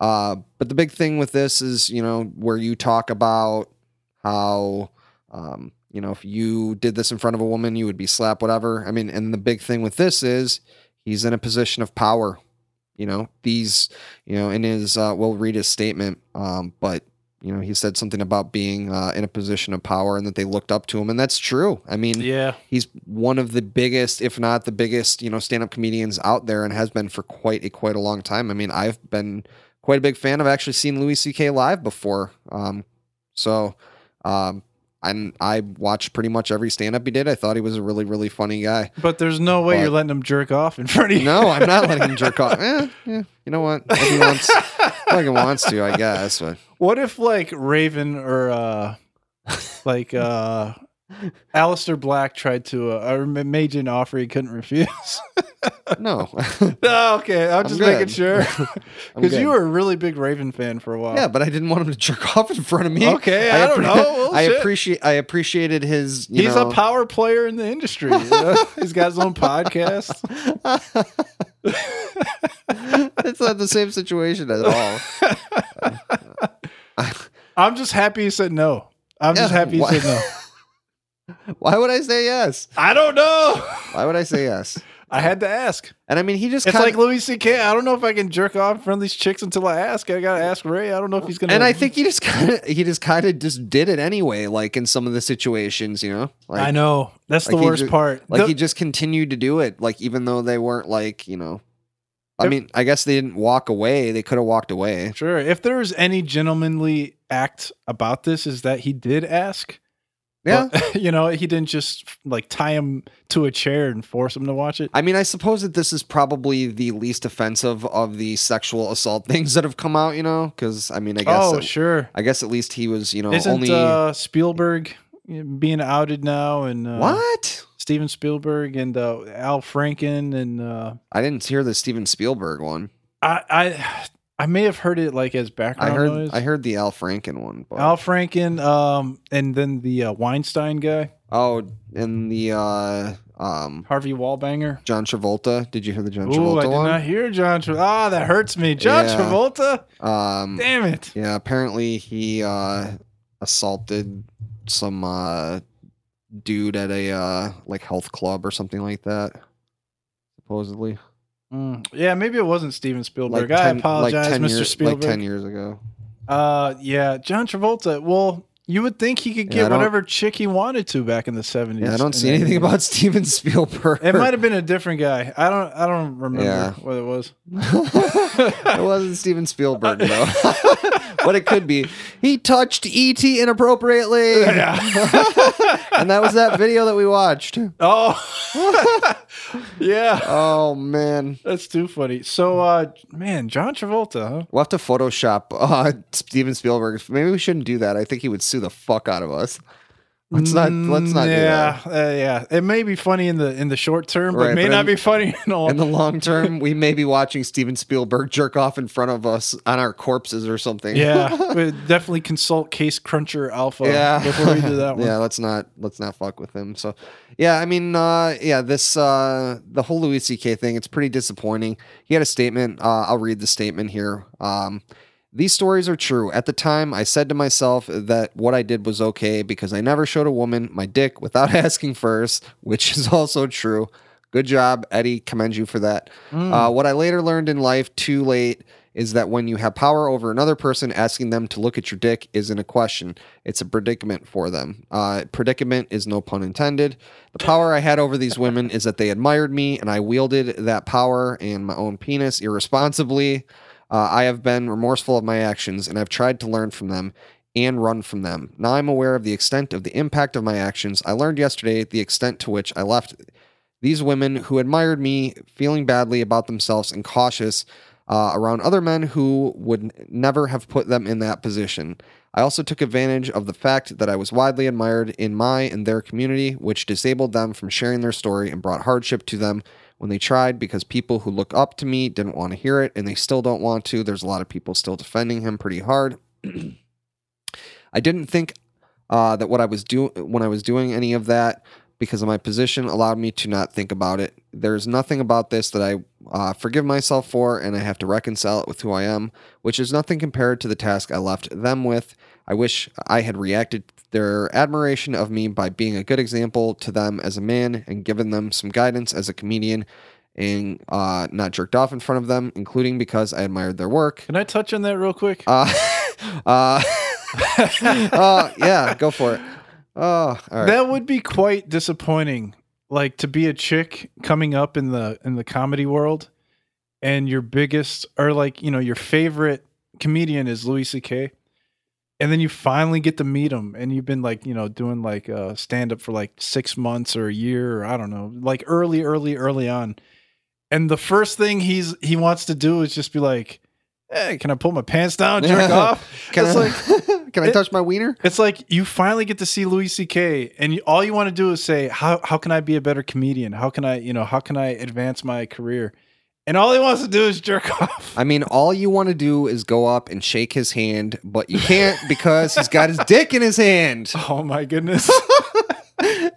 Uh, but the big thing with this is, you know, where you talk about how, um, you know, if you did this in front of a woman, you would be slapped, whatever. I mean, and the big thing with this is he's in a position of power. You know, these, you know, in his, uh, we'll read his statement, um, but, you know, he said something about being uh, in a position of power and that they looked up to him. And that's true. I mean, Yeah. he's one of the biggest, if not the biggest, you know, stand-up comedians out there, and has been for quite a quite a long time. I mean, I've been quite a big fan. I've actually seen Louis C.K. live before, um, so um, and I watched pretty much every stand-up he did. I thought he was a really really funny guy. But there's no way you're letting him jerk off in front of you. No, I'm not letting him jerk off. Eh, yeah, you know what? If he wants, wants to, I guess. But What if like Raven or uh like uh Aleister Black tried to uh, or ma- made you an offer he couldn't refuse? no. no, okay, I'm just good. making sure I'm because good. you were a really big Raven fan for a while. Yeah, but I didn't want him to jerk off in front of me. Okay, I don't know. Well, I shit. appreciate. I appreciated his. You he's know, a power player in the industry. you know? he's got his own podcast. It's not the same situation at all. I'm just happy he said no. I'm just happy he why- said no. Why would I say yes? I don't know. Why would I say yes? I had to ask. And I mean, he just It's kinda, like Louis C.K. I don't know if I can jerk off in front of these chicks until I ask. I gotta ask Ray. I don't know if he's gonna. and I think he just kind of he just kind of just did it anyway. Like in some of the situations, you know. Like, I know that's the like he worst part. Like The- he just continued to do it. Like even though they weren't like you know. I Yep. mean, I guess they didn't walk away. They could have walked away. sure. If there was any gentlemanly act about this, is that he did ask. Yeah. But, you know, he didn't just like tie him to a chair and force him to watch it. I mean, I suppose that this is probably the least offensive of the sexual assault things that have come out, you know? Because, I mean, I guess. oh, at, sure. I guess at least he was, you know, Isn't only. uh, Spielberg being outed now? And uh, what? Steven Spielberg and uh, Al Franken and uh, I didn't hear the Steven Spielberg one. I, I I may have heard it like as I background heard noise. I heard the Al Franken one. But, Al Franken, um, and then the uh, Weinstein guy, oh, and the uh, um, Harvey Wallbanger. John Travolta. Did you hear the John Ooh, Travolta I did one? not hear John. Travolta. ah, that hurts me. John Yeah. Travolta. Um, Damn it. yeah, apparently he uh, assaulted some uh, dude at a uh, like health club or something like that. Supposedly. Mm, yeah, maybe it wasn't Steven Spielberg. Like I apologize, like 10 Mr. years- Spielberg. Like 10 years ago. Uh, yeah, John Travolta. Well, you would think he could get don't- whatever chick he wanted to back in the seventies. Yeah, I don't see anything about Steven Spielberg. It might have been a different guy. I don't. I don't remember Yeah. what it was. it wasn't Steven Spielberg though. what it could be. He touched ET inappropriately. and that was that video that we watched. Oh, yeah. Oh man. That's too funny. So, uh, man, John Travolta, huh? We'll have to Photoshop uh, Steven Spielberg. Maybe we shouldn't do that. I think he would sue the fuck out of us. Let's not. Let's not. Mm, do yeah, that. uh, yeah. It may be funny in the in the short term, but Right, may but not in- be funny in the In the long term, we may be watching Steven Spielberg jerk off in front of us on our corpses or something. Yeah, but definitely consult Case Cruncher Alpha yeah before we do that one. yeah let's not let's not fuck with him so yeah i mean uh yeah this uh the whole louis ck thing it's pretty disappointing he had a statement uh i'll read the statement here um these stories are true. At the time, I said to myself that what I did was okay because I never showed a woman my dick without asking first, which is also true. Good job, Eddie. Commend you for that. Uh, what I later learned in life, too late, is that when you have power over another person, asking them to look at your dick isn't a question. It's a predicament for them. Uh, predicament is no pun intended. The power I had over these women is that they admired me, and I wielded that power and my own penis irresponsibly. Uh, I have been remorseful of my actions, and I've tried to learn from them and run from them. Now I'm aware of the extent of the impact of my actions. I learned yesterday the extent to which I left these women who admired me feeling badly about themselves and cautious uh, around other men who would never have put them in that position. I also took advantage of the fact that I was widely admired in my and their community, which disabled them from sharing their story and brought hardship to them when they tried because people who look up to me didn't want to hear it and they still don't want to. There's a lot of people still defending him pretty hard. I didn't think uh, that what I was doing when I was doing any of that, because of my position allowed me to not think about it. There's nothing about this that I uh, forgive myself for, and I have to reconcile it with who I am, which is nothing compared to the task I left them with. I wish I had reacted their admiration of me by being a good example to them as a man and giving them some guidance as a comedian and uh, not jerked off in front of them, including because I admired their work. Can I touch on that real quick? Uh, uh, uh, yeah, go for it. Oh, all right. That would be quite disappointing. Like to be a chick coming up in the in the comedy world, and your biggest or like you know your favorite comedian is Louis C.K. And then you finally get to meet him, and you've been like you know doing like uh, stand up for like six months or a year or I don't know, like early, early, early on. And the first thing he's he wants to do is just be like, "Hey, can I pull my pants down, jerk off?" Can it's I, like can I it- touch my wiener? it's like you finally get to see Louis C.K. and you, all you want to do is say, "How how can I be a better comedian? How can I you know how can I advance my career?" And all he wants to do is jerk off. I mean, all you want to do is go up and shake his hand, but you can't because he's got his dick in his hand. Oh my goodness!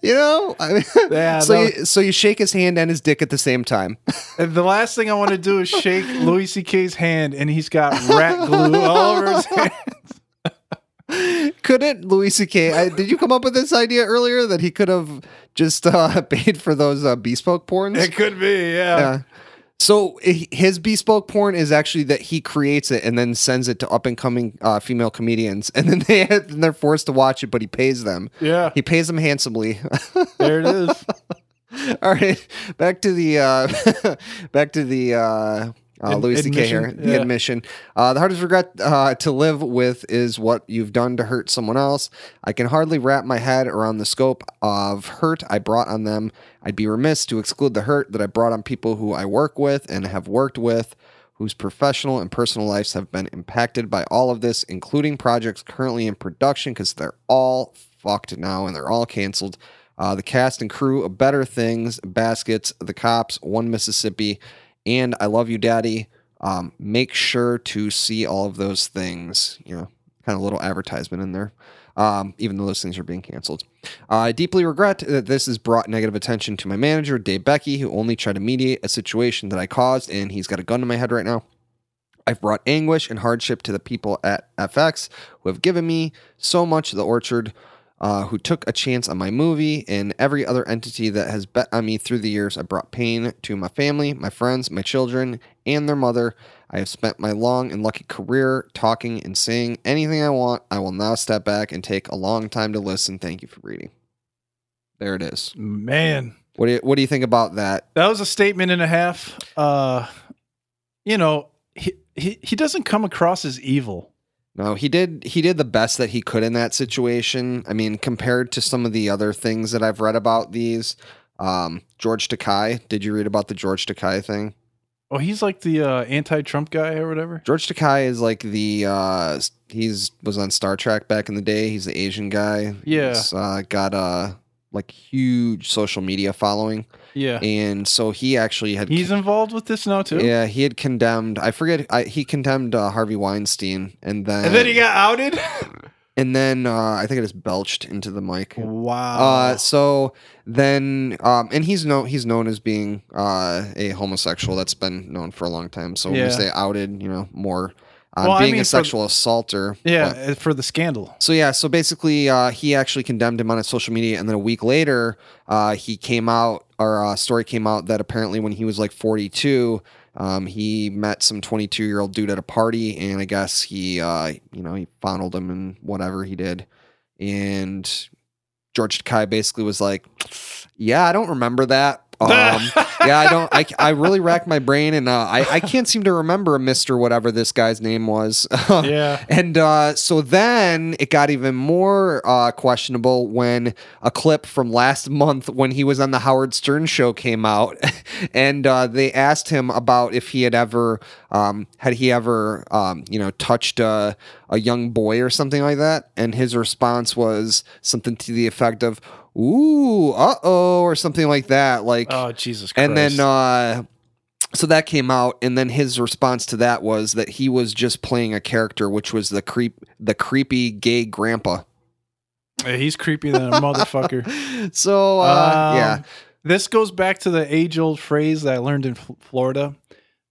You know, I mean, Yeah, so no. you, so you shake his hand and his dick at the same time. And the last thing I want to do is shake Louis C.K.'s hand, and he's got rat glue all over his hand. Couldn't Louis C.K. I, did you come up with this idea earlier that he could have just uh, paid for those uh, bespoke porns? It could be, yeah. Yeah. So his bespoke porn is actually that he creates it and then sends it to up and coming uh, female comedians, and then they and they're forced to watch it, but he pays them. Yeah. He pays them handsomely. There it is. All right, back to the uh, back to the uh, uh, Louis C.K. here. The Yeah. admission. Uh, the hardest regret uh, to live with is what you've done to hurt someone else. I can hardly wrap my head around the scope of hurt I brought on them. I'd be remiss to exclude the hurt that I brought on people who I work with and have worked with. Whose professional and personal lives have been impacted by all of this, including projects currently in production, because they're all fucked now and they're all canceled. Uh, the cast and crew of Better Things, Baskets, The Cops, One Mississippi, and I Love You Daddy. Um, make sure to see all of those things. You know, kind of little advertisement in there, um, even though those things are being canceled. Uh, I deeply regret that this has brought negative attention to my manager, Dave Becky, who only tried to mediate a situation that I caused, and he's got a gun to my head right now. I've brought anguish and hardship to the people at FX who have given me so much. The Orchard, uh, who took a chance on my movie, and every other entity that has bet on me through the years. I brought pain to my family, my friends, my children, and their mother. I have spent my long and lucky career talking and saying anything I want. I will now step back and take a long time to listen. Thank you for reading. There it is. Man, What do you, what do you think about that? that was a statement and a half. Uh, you know, he, he, he doesn't come across as evil. No, he did he did the best that he could in that situation. I mean, compared to some of the other things that I've read about these, um, George Takei, did you read about the George Takei thing? Oh, he's like the uh, anti-Trump guy or whatever. George Takei is like the uh he's was on Star Trek back in the day. He's the Asian guy. Yeah. He's, uh, got a like huge social media following, Yeah, and so he actually had he's involved with this now too. yeah he had condemned I forget I, he condemned uh, Harvey Weinstein, and then and then he got outed. and then uh, I think it just belched into the mic. wow. Uh, so then, um, and he's known he's known as being uh, a homosexual. That's been known for a long time. So when Yeah. we say outed, you know, more on Well, I being mean, a for- sexual assaulter. yeah, But- uh, for the scandal. so yeah, so basically, uh, he actually condemned him on his social media, and then a week later, uh, he came out, or a story came out that apparently when he was like 42, um, he met some 22 year old dude at a party, and I guess he, uh, you know, he fondled him and whatever he did, and George Takei basically was like, "Yeah, I don't remember that." Um, yeah, I don't. I, I really racked my brain, and uh, I I can't seem to remember Mister whatever this guy's name was. Yeah. And uh, so then it got even more uh, questionable when a clip from last month when he was on the Howard Stern show came out, and uh, they asked him about if he had ever um, had he ever um, you know touched a, a young boy or something like that, and his response was something to the effect of "Ooh, uh oh" or something like that, like Oh Jesus Christ. and then uh so that came out and then his response to that was that he was just playing a character which was the creep the creepy gay grandpa Yeah, he's creepier than a motherfucker. So uh, Um, yeah, This goes back to the age old phrase that I learned in F- Florida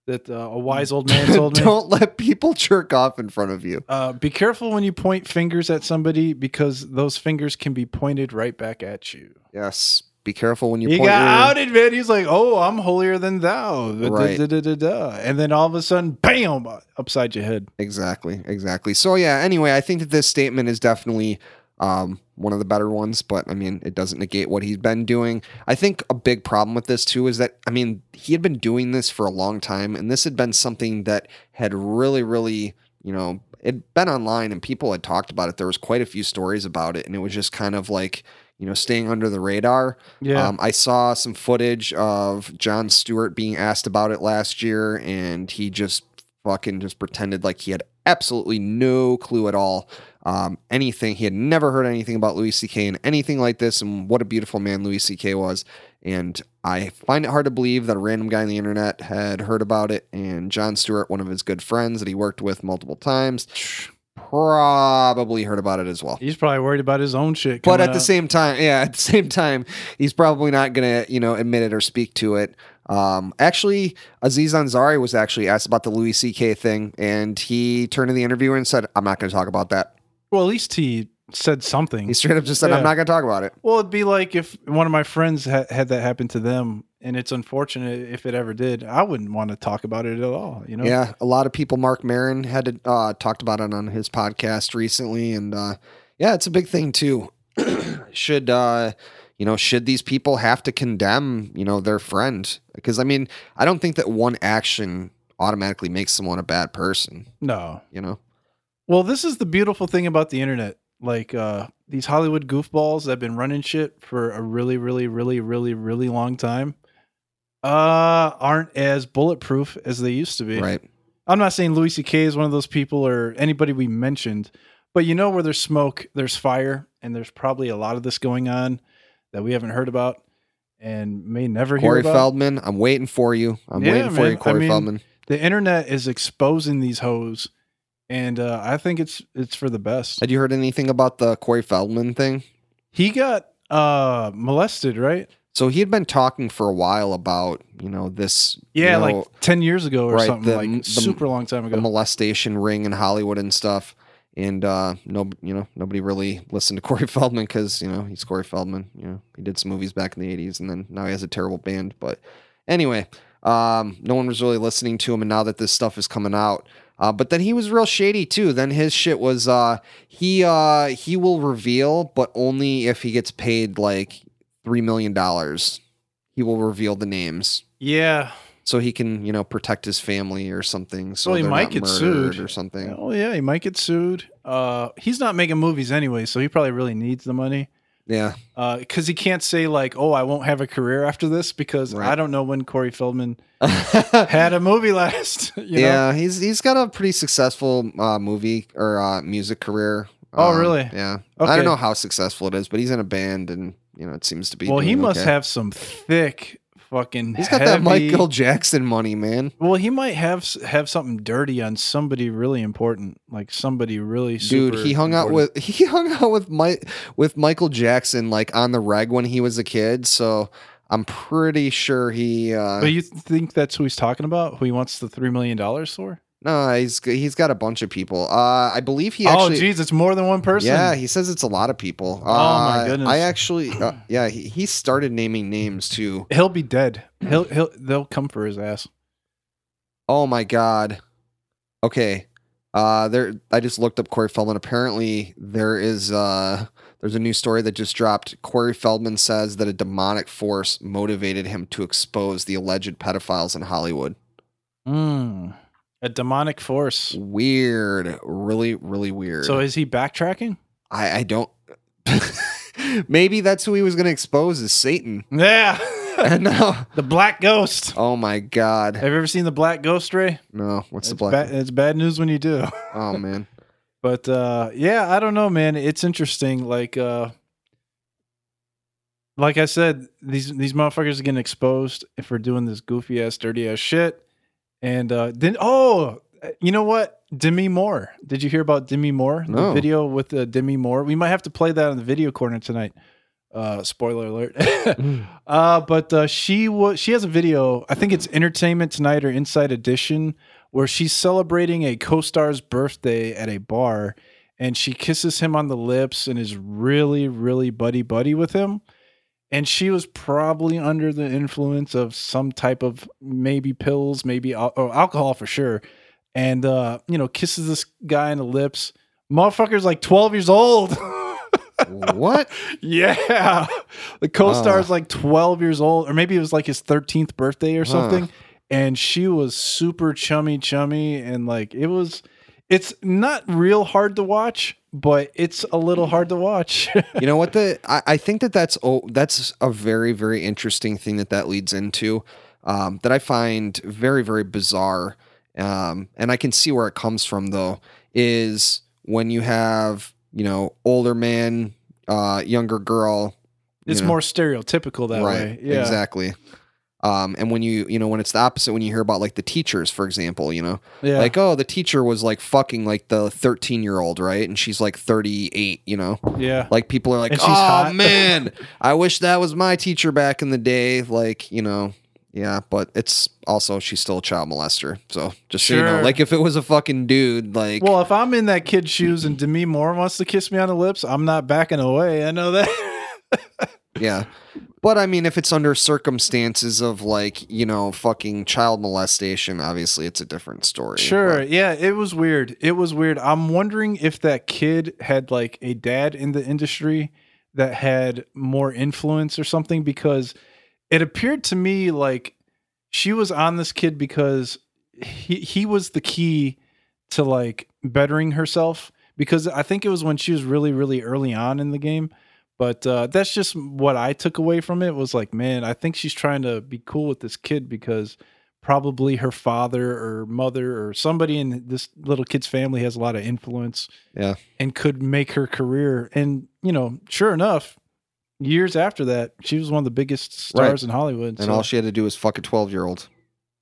that uh, a wise old man told me. don't let people jerk off in front of you. Uh, be careful when you point fingers at somebody because those fingers can be pointed right back at you. Yes, be careful when you He point got your. outed, man. He's like, "Oh, I'm holier than thou," Right. da- da- da- da. and then all of a sudden, bam, upside your head. Exactly, exactly. So yeah. Anyway, I think that this statement is definitely um, one of the better ones, but I mean, it doesn't negate what he's been doing. I think a big problem with this too is that I mean, he had been doing this for a long time, and this had been something that had really, really, you know, it'd been online and people had talked about it. There was quite a few stories about it, and it was just kind of like. You know, staying under the radar. Yeah. Um, I saw some footage of Jon Stewart being asked about it last year, and he just fucking just pretended like he had absolutely no clue at all. Um, anything he had never heard anything about Louis C.K. and anything like this, and what a beautiful man Louis C.K. was. And I find it hard to believe that a random guy on the internet had heard about it. And Jon Stewart, one of his good friends that he worked with multiple times, probably heard about it as well. He's probably worried about his own shit. But at the same time, yeah, at the same time, he's probably not gonna, you know, admit it or speak to it. Um, actually, Aziz Ansari was actually asked about the Louis C.K. thing, and he turned to the interviewer and said, "I'm not going to talk about that." Well, at least he said something. He straight up just said, Yeah. "I'm not going to talk about it." Well, it'd be like if one of my friends ha- had that happen to them, and it's unfortunate if it ever did. I wouldn't want to talk about it at all. You know? Yeah, a lot of people. Marc Maron had to, uh, talked about it on his podcast recently, and uh, yeah, it's a big thing too. should uh, you know? Should these people have to condemn you know their friend? Because I mean, I don't think that one action automatically makes someone a bad person. No. You know? Well, this is the beautiful thing about the internet. Like uh, these Hollywood goofballs that have been running shit for a really, really, really, really, really long time uh, aren't as bulletproof as they used to be. Right. I'm not saying Louis C.K. is one of those people or anybody we mentioned, but you know where there's smoke, there's fire, and there's probably a lot of this going on that we haven't heard about and may never hear Corey about. Feldman, I'm waiting for you. I'm Yeah, waiting for man. you, Corey I mean, Feldman. The internet is exposing these hoes, and uh, I think it's it's for the best. Had you heard anything about the Corey Feldman thing? He got uh molested, right? So he had been talking for a while about, you know, this Yeah, you know, like ten years ago or right, something, the- like the- super long time the ago. molestation ring in Hollywood and stuff. And uh no you know, nobody really listened to Corey Feldman because, you know, he's Corey Feldman. You know, he did some movies back in the eighties and then now he has a terrible band. But anyway, um, no one was really listening to him and now that this stuff is coming out. Uh, but then he was real shady too. Then his shit was uh he uh he will reveal, but only if he gets paid like three million dollars. He will reveal the names yeah. so he can you know protect his family or something. So Well, he might get sued. or something. Oh yeah, he might get sued. Uh, he's not making movies anyway, so he probably really needs the money. Yeah, because he can't say like, "Oh, I won't have a career after this," because Right. I don't know when Corey Feldman had a movie last. You know? yeah. He's he's got a pretty successful uh, movie or uh, music career. Oh, Um, really? Yeah. I don't know how successful it is, but he's in a band, and you know it seems to be. Well, he must okay. have some thick fucking. He's got that heavy- Michael Jackson money, man. Well, he might have have something dirty on somebody really important, like somebody really. Dude, super he hung out important. with he hung out with Mike with Michael Jackson like on the reg when he was a kid. So I'm pretty sure he. uh But you think that's who he's talking about? Who he wants the three million dollars for? No, he's he's got a bunch of people. Uh, I believe he oh, actually. geez, it's more than one person. Yeah, he says it's a lot of people. Oh, my Uh, goodness. I actually, uh, yeah, he, he started naming names too. he'll be dead. He'll he'll they'll come for his ass. Oh my god. Okay. Uh, there. I just looked up Corey Feldman. Apparently, there is uh, there's a new story that just dropped. Corey Feldman says that a demonic force motivated him to expose the alleged pedophiles in Hollywood. Mm. A demonic force. Weird, really, really weird. So is he backtracking? I, I don't. Maybe that's who he was going to expose is Satan. Yeah. And now, the Black Ghost. oh my god, Have you ever seen the Black Ghost, Ray? no! What's the black? ba- it's bad news when you do. oh man, But uh, yeah, I don't know, man. It's interesting. Like, uh, like I said, these these motherfuckers are getting exposed if we're doing this goofy ass, dirty ass shit. And uh, then, oh, you know what? Demi Moore. Did you hear about Demi Moore? The No. video with uh, Demi Moore. We might have to play that on the video corner tonight. Uh, spoiler alert. uh, but uh, she was she has a video. I think it's Entertainment Tonight or Inside Edition, where she's celebrating a co-star's birthday at a bar, and she kisses him on the lips and is really, really buddy buddy with him. And she was probably under the influence of some type of maybe pills, maybe al- or alcohol for sure. And uh, you know, kisses this guy on the lips. Motherfucker's like 12 years old. what? Yeah. The co-star's like 12 years old, or maybe it was like his 13th birthday or something. And she was super chummy, chummy. And like it was, it's not real hard to watch, but it's a little hard to watch. you know what the I, I think that that's oh that's a very very interesting thing that that leads into um, that I find very very bizarre um, and I can see where it comes from though is when you have you know older man uh, younger girl it's know, more stereotypical that way. Yeah. exactly um, and when you you know when it's the opposite when you hear about like the teachers for example you know Yeah. like oh the teacher was like fucking like the 13 year old right and she's like 38 you know yeah. like people are like, oh hot." man, I wish that was my teacher back in the day. Like, you know, yeah, but it's also she's still a child molester. So just so you know, like if it was a fucking dude, like well, if I'm in that kid's shoes and Demi Moore wants to kiss me on the lips, I'm not backing away. I know that. yeah. But I mean, if it's under circumstances of like, you know, fucking child molestation, obviously it's a different story. Sure. But- Yeah, it was weird. It was weird. I'm wondering if that kid had like a dad in the industry that had more influence or something because it appeared to me like she was on this kid because he he was the key to like bettering herself because I think it was when she was really really early on in the game. But uh, that's just what I took away from it was like, man, I think she's trying to be cool with this kid because probably her father or mother or somebody in this little kid's family has a lot of influence Yeah. and could make her career. And, you know, sure enough, years after that, she was one of the biggest stars in Hollywood. And so- all she had to do was fuck a 12 year old.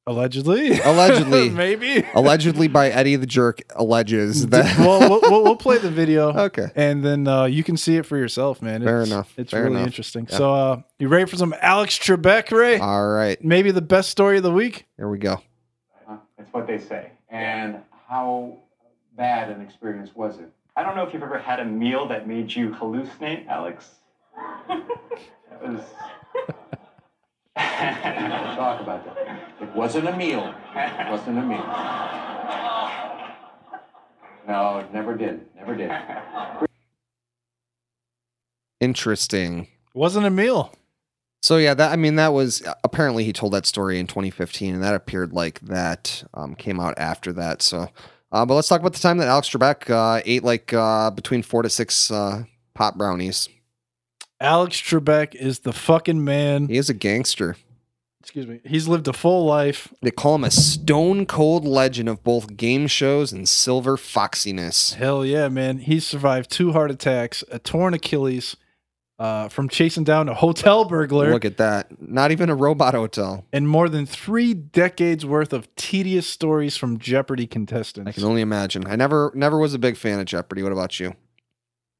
Allegedly, Allegedly. maybe. Allegedly by Eddie the Jerk alleges that. well, we'll, we'll, we'll play the video. okay. And then uh, you can see it for yourself, man. Fair It's- enough. It's Fair really enough. interesting. Yeah. So, uh, you ready for some Alex Trebek, Ray? All right. Maybe the best story of the week. Here we go. That's what they say. And how bad an experience was it? I don't know if you've ever had a meal that made you hallucinate, Alex. That was. Talk about that. It wasn't a meal. It wasn't a meal. No, it never did. Never did. Interesting. It Wasn't a meal. So yeah, that I mean that was apparently he told that story in 2015, and that appeared like that um, came out after that. So, uh, but let's talk about the time that Alex Trebek uh, ate like uh, between four to six uh, pot brownies. Alex Trebek is the fucking man. He is a gangster. Excuse me. He's lived a full life. They call him a stone cold legend of both game shows and silver foxiness. Hell yeah, man. He survived two heart attacks, a torn Achilles, uh, from chasing down a hotel burglar, Look at that! Not even a robot hotel. and more than three decades worth of tedious stories from Jeopardy contestants. I can only imagine. I never never was a big fan of Jeopardy. What about you?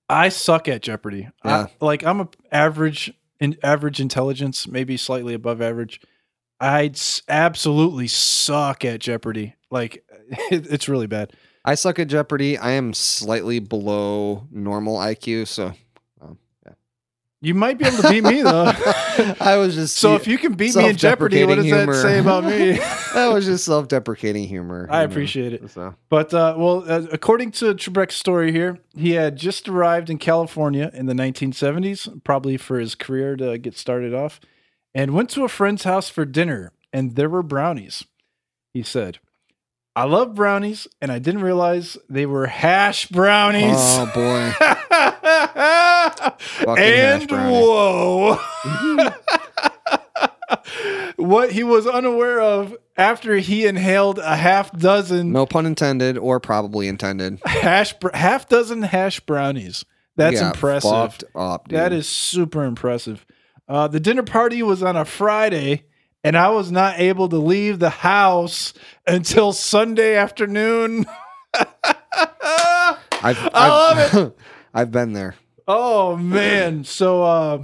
I suck at Jeopardy. Yeah. I, like I'm a average in average intelligence, maybe slightly above average. I'd absolutely suck at Jeopardy. Like it, it's really bad. I suck at Jeopardy. I am slightly below normal IQ, so You might be able to beat me though. I was just so if you can beat me in Jeopardy, what does self-deprecating that humor. say about me? that was just self-deprecating humor. I you know, appreciate it. So But uh, well, uh, according to Trebek's story here, he had just arrived in California in the 1970s, probably for his career to get started off, and went to a friend's house for dinner, and there were brownies. He said, "I love brownies, and I didn't realize they were hash brownies." Oh boy. and whoa. what he was unaware of after he inhaled a half dozen No pun intended or probably intended. hash br- half dozen hash brownies. That's Yeah, impressive. up, dude. That is super impressive. Uh, the dinner party was on a Friday, and I was not able to leave the house until Sunday afternoon. I've, I love it. I've been there. Oh man. So uh,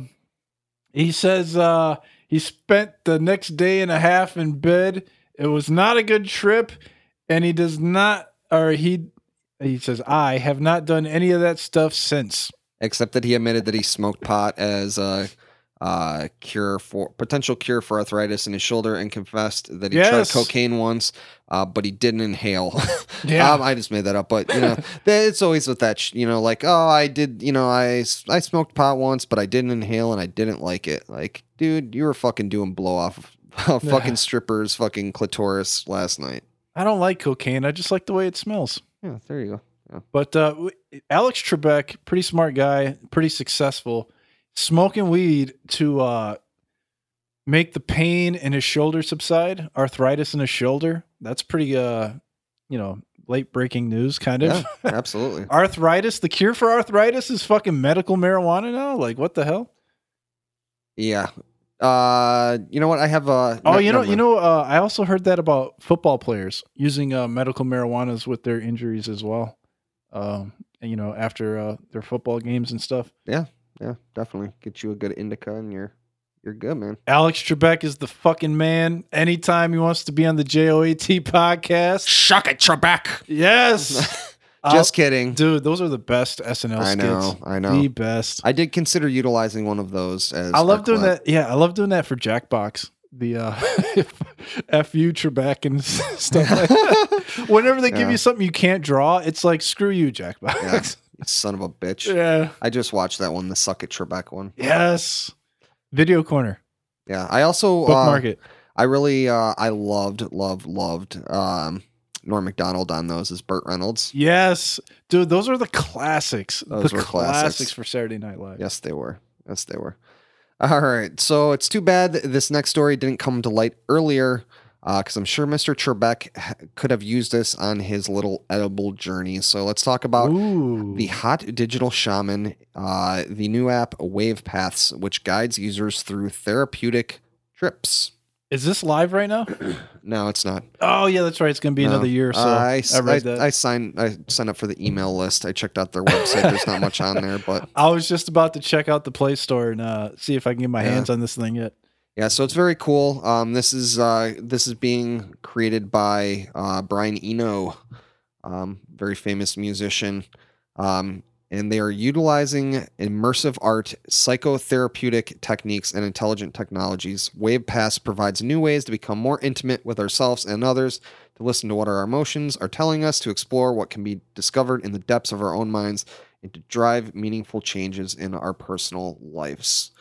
he says uh, he spent the next day and a half in bed. It was not a good trip, and he does not or he he says I have not done any of that stuff since. Except that he admitted that he smoked pot as a uh, cure for potential cure for arthritis in his shoulder, and confessed that he Yes. tried cocaine once, uh, but he didn't inhale. Yeah. um, I just made that up, but you know, it's always with that, sh- you know, like oh, I did, you know, I I smoked pot once, but I didn't inhale and I didn't like it. Like, dude, you were fucking doing blow off of fucking strippers, fucking clitoris last night. I don't like cocaine. I just like the way it smells. Yeah, there you go. Yeah. But uh, Alex Trebek, pretty smart guy, pretty successful, smoking weed to uh, make the pain in his shoulder subside, arthritis in his shoulder. That's pretty, uh, you know, late breaking news, kind of. Yeah, absolutely. arthritis, the cure for arthritis is fucking medical marijuana now. Like, what the hell? Yeah. Uh, you know what? I have uh Oh, you know, never you know, uh, I also heard that about football players using uh, medical marijuanas with their injuries as well. Um, and, you know, after uh, their football games and stuff. Yeah, definitely get you a good indica, and you're you're good, man. Alex Trebek is the fucking man. Anytime he wants to be on the JOAT podcast, Shuck it, Trebek. yes. Just I'll- kidding. dude. Those are the best SNL I skits. know, I know. the best. I did consider utilizing one of those as I love doing collab. that. Yeah, I love doing that for Jackbox. The uh, fu Trebek and stuff. Like that. Whenever they give you something you can't draw, it's like screw you, Jackbox. you son of a bitch. Yeah. I just watched that one, the Suck It Trebek one. Yes. Video corner. Yeah, I also uh, Bookmark it. I really uh I loved loved loved um Norm Macdonald on those as Burt Reynolds. Yes, dude. Those are the classics. Those the were classics. for Saturday Night Live. Yes, they were. Yes, they were. All right. So it's too bad this next story didn't come to light earlier because I'm sure Mr. Trebek could have used this on his little edible journey. So let's talk about Ooh. the Hot Digital Shaman, uh, the new app Wavepaths, which guides users through therapeutic trips. Is this live right now? No, it's not. Oh yeah, that's right. It's gonna be another year. So Uh, I, I, s- I, read that. I signed I signed up for the email list. I checked out their website. There's not much on there, but I was just about to check out the Play Store and uh, see if I can get my Yeah. hands on this thing yet. Yeah, so it's very cool. Um, this is uh, this is being created by uh, Brian Eno, um, very famous musician, um, and they are utilizing immersive art, psychotherapeutic techniques, and intelligent technologies. Wave Wavepaths provides new ways to become more intimate with ourselves and others, to listen to what our emotions are telling us, to explore what can be discovered in the depths of our own minds, and to drive meaningful changes in our personal lives.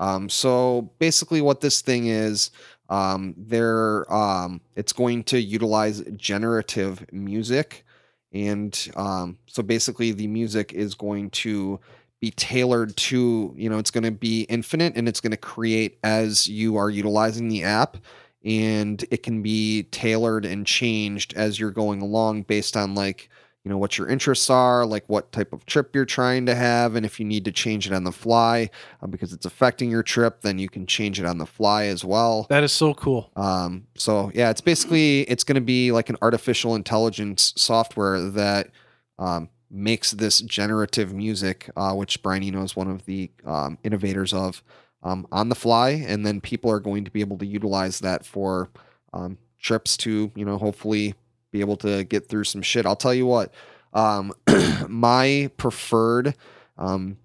Um, so basically, what this thing is, um, they're um, it's going to utilize generative music, and um, so basically, the music is going to be tailored to you know it's going to be infinite and it's going to create as you are utilizing the app. And it can be tailored and changed as you're going along based on like you know what your interests are like what type of trip you're trying to have and if you need to change it on the fly uh, because it's affecting your trip then you can change it on the fly as well That is so cool. um, so yeah, it's basically it's going to be like an artificial intelligence software that um, makes this generative music, uh, which Brian Eno is one of the um, innovators of, um, on the fly, and then people are going to be able to utilize that for um, trips to you know hopefully be able to get through some shit. I'll tell you what, um, my preferred um,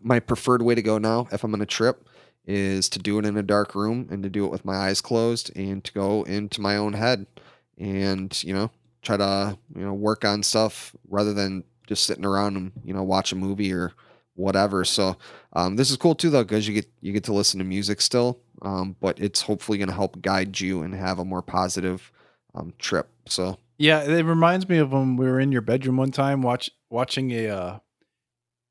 my preferred way to go now if I'm on a trip is to do it in a dark room and to do it with my eyes closed and to go into my own head and you know try to you know work on stuff rather than just sitting around and you know watch a movie or whatever so um, this is cool too though because you get you get to listen to music still um, but it's hopefully going to help guide you and have a more positive um, trip so Yeah, it reminds me of when we were in your bedroom one time watch watching a uh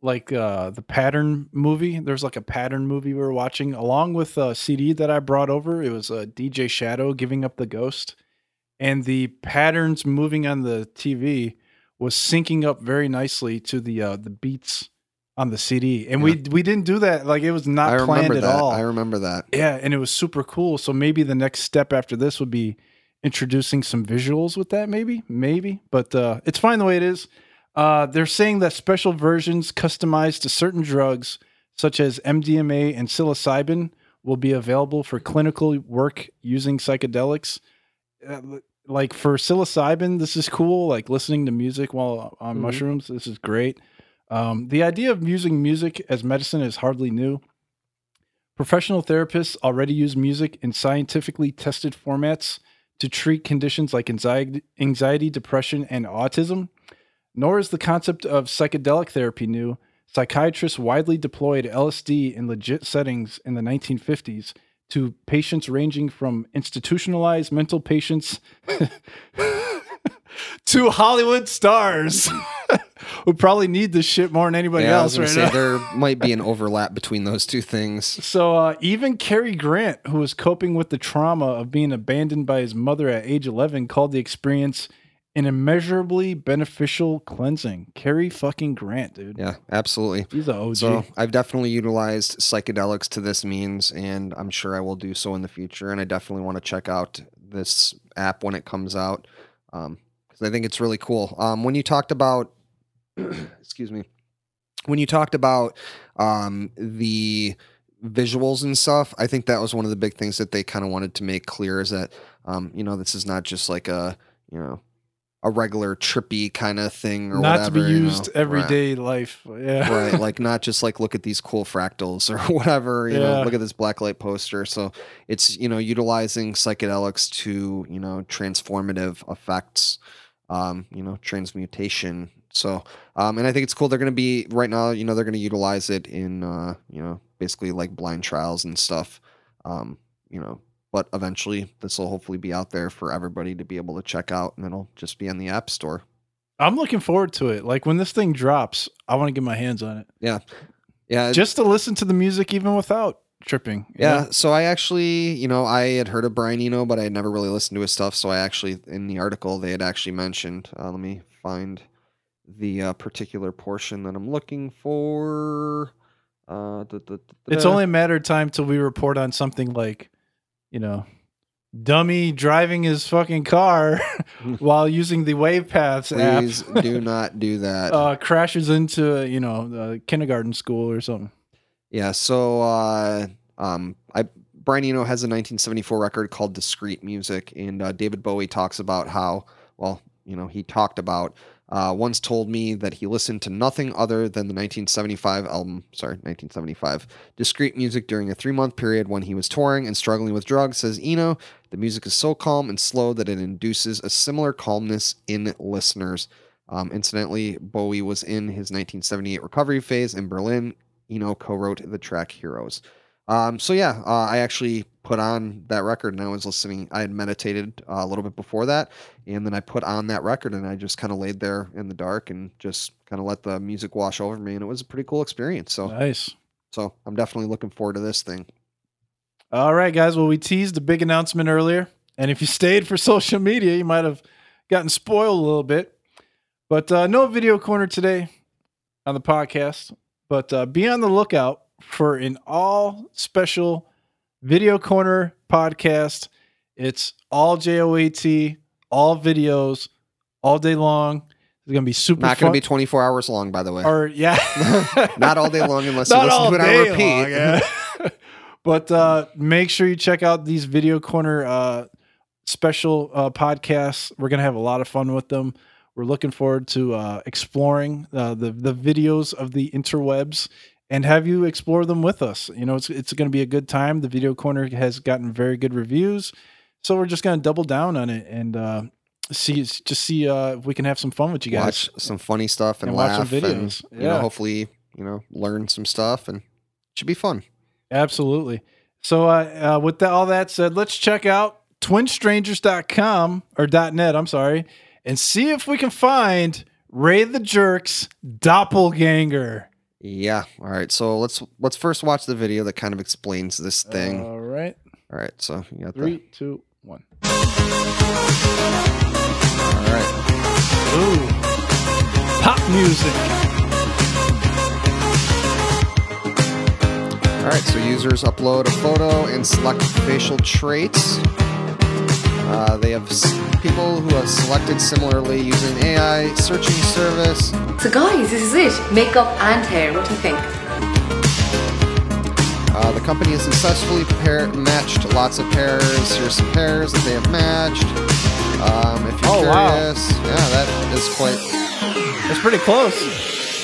like uh the pattern movie. There's like a pattern movie we were watching along with a CD that I brought over. It was a DJ Shadow giving up the ghost. And the patterns moving on the TV was syncing up very nicely to the uh the beats on the CD, and we we didn't do that. Like it was not I planned at that. all. I remember that. Yeah, and it was super cool. So maybe the next step after this would be introducing some visuals with that. Maybe, maybe, but uh, it's fine the way it is. Uh, they're saying that special versions customized to certain drugs, such as MDMA and psilocybin, will be available for clinical work using psychedelics. Uh, like for psilocybin, this is cool. Like listening to music while on Mhm. mushrooms, this is great. Um, the idea of using music as medicine is hardly new. Professional therapists already use music in scientifically tested formats to treat conditions like anxiety, anxiety, depression, and autism. Nor is the concept of psychedelic therapy new. Psychiatrists widely deployed LSD in legit settings in the 1950s to patients ranging from institutionalized mental patients to Hollywood stars who probably need this shit more than anybody yeah, else right say now. there might be an overlap between those two things. So uh, even Cary Grant, who was coping with the trauma of being abandoned by his mother at age 11, called the experience an immeasurably beneficial cleansing. Cary fucking Grant, dude. Yeah, absolutely. He's a OG. So I've definitely utilized psychedelics to this means, and I'm sure I will do so in the future. And I definitely want to check out this app when it comes out because I think it's really cool. Um, when you talked about, excuse me, when you talked about um, the visuals and stuff, I think that was one of the big things that they kind of wanted to make clear is that um, you know this is not just like a you know a regular trippy kind of thing or Not to be whatever, you know. used Right everyday life. Yeah. right like not just like look at these cool fractals or whatever you know Yeah. look at this blacklight poster so it's you know utilizing psychedelics to you know transformative effects um you know transmutation so um and i think it's cool they're going to be right now you know they're going to utilize it in uh you know basically like blind trials and stuff um you know but eventually this will hopefully be out there for everybody to be able to check out and it'll just be on the app store I'm looking forward to it. Like when this thing drops, I want to get my hands on it. yeah yeah Just to listen to the music even without tripping. Yeah, know? so I actually, you know, I had heard of Brian Eno, but I had never really listened to his stuff. So I actually, in the article, they had actually mentioned. Uh, let me find the uh, particular portion that I'm looking for. Uh, da- da- da- It's only a matter of time till we report on something like, you know, dummy driving his fucking car while using the Wavepaths Please app. do not do that. uh, crashes into you know the kindergarten school or something. Yeah, so uh, um, I Brian Eno has a 1974 record called "Discreet Music," and uh, David Bowie talks about how, well, you know, he talked about uh, once told me that he listened to nothing other than the 1975 album, sorry, 1975 "Discreet Music" during a three-month period when he was touring and struggling with drugs. Says Eno, the music is so calm and slow that it induces a similar calmness in listeners. Um, incidentally, Bowie was in his 1978 recovery phase in Berlin. Eno co-wrote the track "Heroes." Um, so yeah, uh, I actually put on that record and I was listening. I had meditated uh, a little bit before that, and then I put on that record and I just kind of laid there in the dark and just kind of let the music wash over me, and it was a pretty cool experience. So, Nice. so I'm definitely looking forward to this thing. All right, guys. Well, we teased a big announcement earlier, and if you stayed for social media, you might have gotten spoiled a little bit. But uh, no video corner today on the podcast. But uh, be on the lookout for an all special video corner podcast. It's all JOAT, all videos, all day long. It's gonna be super. Not fun. to be 24 hours long, by the way. or yeah, Not all day long unless you Not listen all to it on day repeat. long, yeah. but uh, make sure you check out these video corner uh, special uh, podcasts. We're gonna have a lot of fun with them. We're looking forward to uh, exploring uh, the the videos of the interwebs and have you explore them with us. You know, it's it's going to be a good time. The video corner has gotten very good reviews, so we're just going to double down on it and uh, see just see uh, if we can have some fun with you guys. Watch some funny stuff and, And watch some laugh and videos. you know Yeah. hopefully you know learn some stuff and it should be fun. Absolutely. So, uh, uh, with that, all that said, let's check out twinstrangers.com or .net, I'm sorry, and see if we can find Ray the Jerk's doppelganger. Yeah. All right. So let's let's first watch the video that kind of explains this thing. All right. All right. So you got Three, two, one. the. All right. Ooh. Pop music. All right, so users upload a photo and select facial traits. Uh, they have s- people who have selected similarly using AI searching service. So, guys, this is it makeup and hair. What do you think? Uh, the company has successfully pair- matched lots of pairs. Here's some pairs that they have matched. Um, if you're Oh, wow. curious, yeah, that is quite. That's pretty close.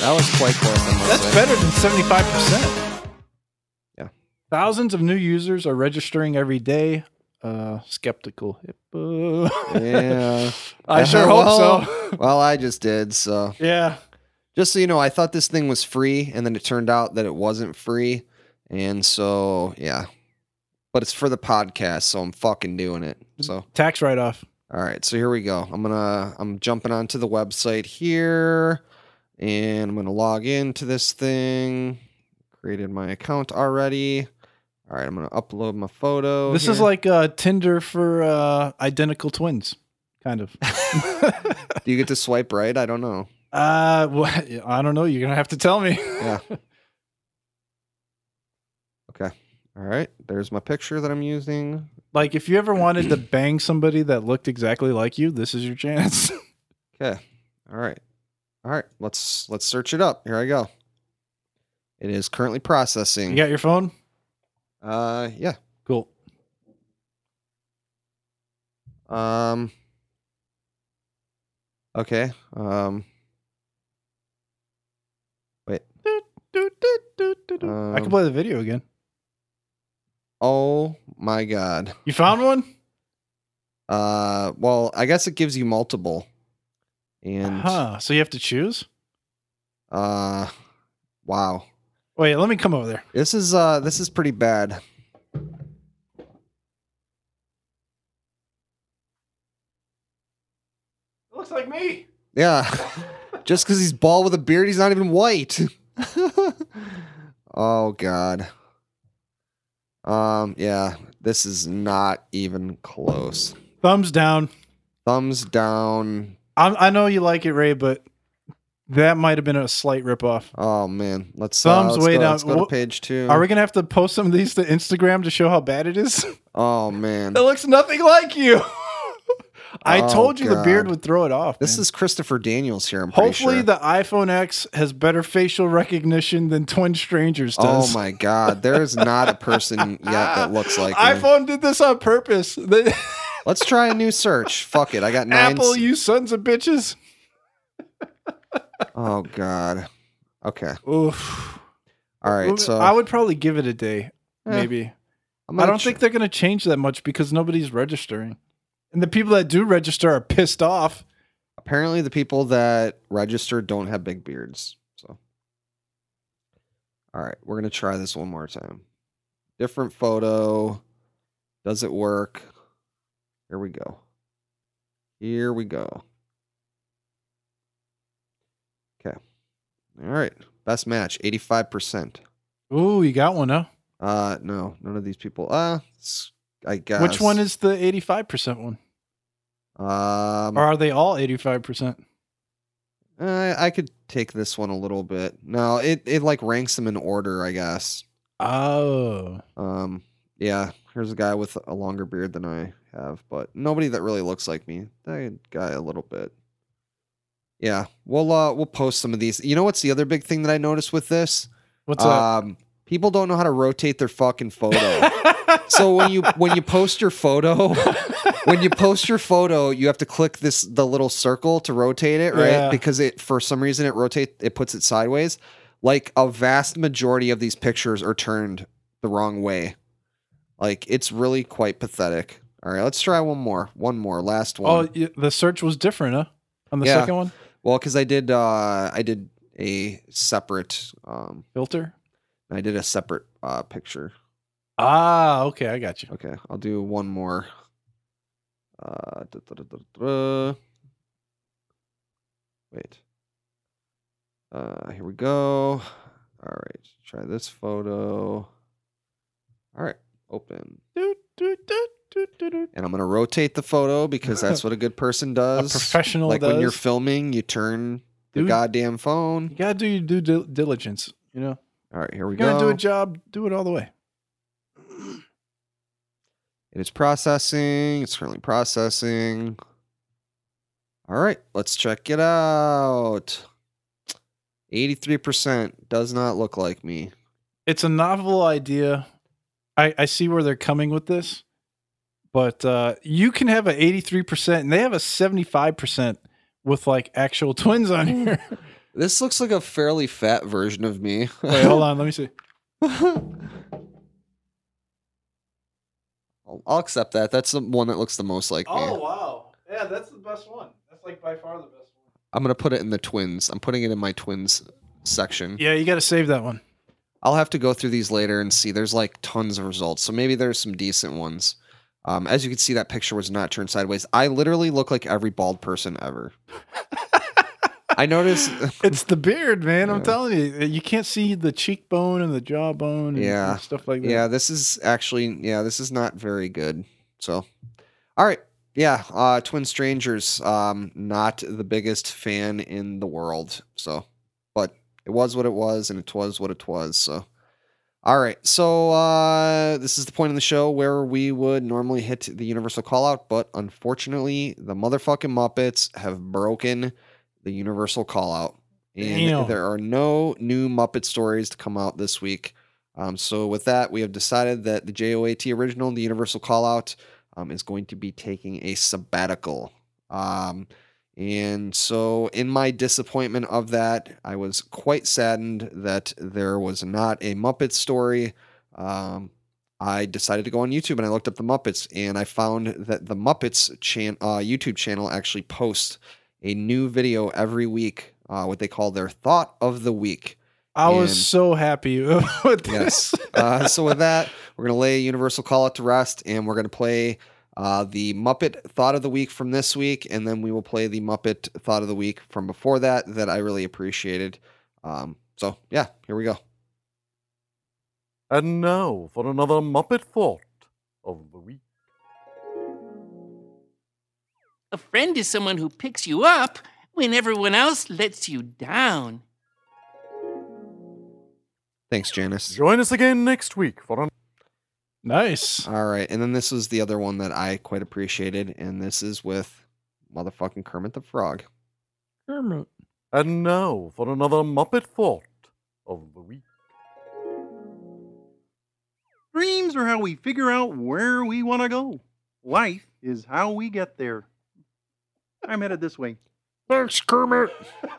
That was quite close. I must That's say. better than 75%. Yeah. Thousands of new users are registering every day. Uh, skeptical hippo. Yeah. I sure hope well, so. well, I just did. So, Yeah. just so you know, I thought this thing was free, and then it turned out that it wasn't free. And so, yeah. But it's for the podcast, so I'm fucking doing it. So, Tax write off. all right. So here we go. I'm gonna I'm jumping onto the website here, and I'm gonna log into this thing. Created my account already. All right. I'm gonna upload my photo. This is like uh, Tinder for uh, identical twins, kind of. Do you get to swipe right? I don't know. uh, well, I don't know. You're gonna have to tell me. Yeah. Okay. All right. There's my picture that I'm using. like, if you ever wanted to bang somebody that looked exactly like you, this is your chance. Okay. All right. All right. Let's let's search it up. Here I go. It is currently processing. you got your phone? Uh yeah. Cool. Um Okay. Um Wait. I can play the video again. Oh my god. You found one? Uh well, I guess it gives you multiple. And Huh. So you have to choose? uh wow. Wait, let me come over there. This is uh this is pretty bad. It looks like me. Yeah. Just because he's bald with a beard, he's not even white. oh god. Um, yeah, this is not even close. Thumbs down. Thumbs down. I, I know you like it, Ray, but that might have been a slight ripoff. Oh man. Let's Thumbs uh, let's way go, down. Let's go to page two. Are we gonna have to post some of these to Instagram to show how bad it is? Oh man. it looks nothing like you. I Oh, told you the beard would throw it off. This man. is Christopher Daniels here, I'm hopefully sure. the iPhone X has better facial recognition than Twin Strangers does. Oh my god. There is not a person yet that looks like me. iPhone did this on purpose. Let's try a new search. Fuck it. I got nine. Apple, you sons of bitches. Oh god. Okay. Oof. All right. So I would probably give it a day, Eh, maybe. I don't think they're going to change that much because nobody's registering. And the people that do register are pissed off. apparently the people that register don't have big beards. So, all right, we're gonna try this one more time. Different photo. Does it work? Here we go. Here we go. Okay. All right. Best match, 85%. Ooh, you got one, huh? Uh no, none of these people. Uh I guess. Which one is the 85% one? um Or are they all 85%? Uh, I could take this one a little bit. No, it it like ranks them in order, I guess. Oh. Um, yeah. Here's a guy with a longer beard than I have, but nobody that really looks like me. That guy a little bit. Yeah, we'll uh we'll post some of these. You know what's the other big thing that I noticed with this? What's up? Um, people don't know how to rotate their fucking photo. so when you when you post your photo, when you post your photo, you have to click this the little circle to rotate it, right? Yeah. Because it for some reason it rotate it puts it sideways. Like a vast majority of these pictures are turned the wrong way. Like it's really quite pathetic. All right, let's try one more. One more, last oh, one. y- the search was different, huh? On the Yeah. second one? Well, because I did uh I did a separate um Filter? I did a separate uh picture. Ah, okay, I got you. Okay, I'll do one more. Uh, da, da, da. Wait. Uh, here we go. All right, try this photo. All right, open. Do, do, do, do, do, do. And I'm gonna rotate the photo because that's what a good person does. A professional like when you're filming, you turn the Dude. goddamn phone. You gotta do your due dil- diligence, you know? All right, here we You're gonna go. do a job, do it all the way. It is processing. It's currently processing. All right, let's check it out. 83% does not look like me. It's a novel idea. I, I see where they're coming with this, but uh, you can have an 83%, and they have a 75% with like actual twins on here. This looks like a fairly fat version of me. Wait, hold on. Let me see. I'll, I'll accept that. That's the one that looks the most like me. Oh, wow. Yeah, that's the best one. That's like by far the best one. I'm gonna put it in the twins. I'm putting it in my twins section. Yeah, you got to save that one. I'll have to go through these later and see. There's like tons of results, so maybe there's some decent ones. Um, as you can see, that picture was not turned sideways. I literally look like every bald person ever. I noticed. It's the beard, man. I'm telling you, you can't see the cheekbone and the jawbone, and, Yeah. and stuff like that. yeah, this is actually yeah, this is not very good. So, all right, yeah, uh, Twin Strangers. Um, not the biggest fan in the world. So, but it was what it was, and it was what it was. So. All right, so uh, this is the point in the show where we would normally hit the universal call out, but unfortunately, the motherfucking Muppets have broken the universal call out. And Damn. there are no new Muppet stories to come out this week. Um, so, with that, we have decided that the JOAT original, the universal call out, um, is going to be taking a sabbatical. Um, and so, in my disappointment of that, I was quite saddened that there was not a Muppet story. Um, I decided to go on YouTube and I looked up the Muppets, and I found that the Muppets chan- uh, YouTube channel actually posts a new video every week, uh, what they call their Thought of the Week. I was so happy with this. Yes. uh, so with that, we're gonna lay Universal Call Out to rest, and we're gonna play uh, the Muppet Thought of the Week from this week, and then we will play the Muppet Thought of the Week from before that that I really appreciated. Um, so yeah, here we go. And now for another Muppet Thought of the Week. A friend is someone who picks you up when everyone else lets you down. Thanks, Janice. Join us again next week for an- Nice. All right, and then this was the other one that I quite appreciated, and this is with motherfucking Kermit the Frog. Kermit. And now for another Muppet Thought of the Week. Dreams are how we figure out where we want to go. Life is how we get there. I'm headed this way. Thanks, Kermit.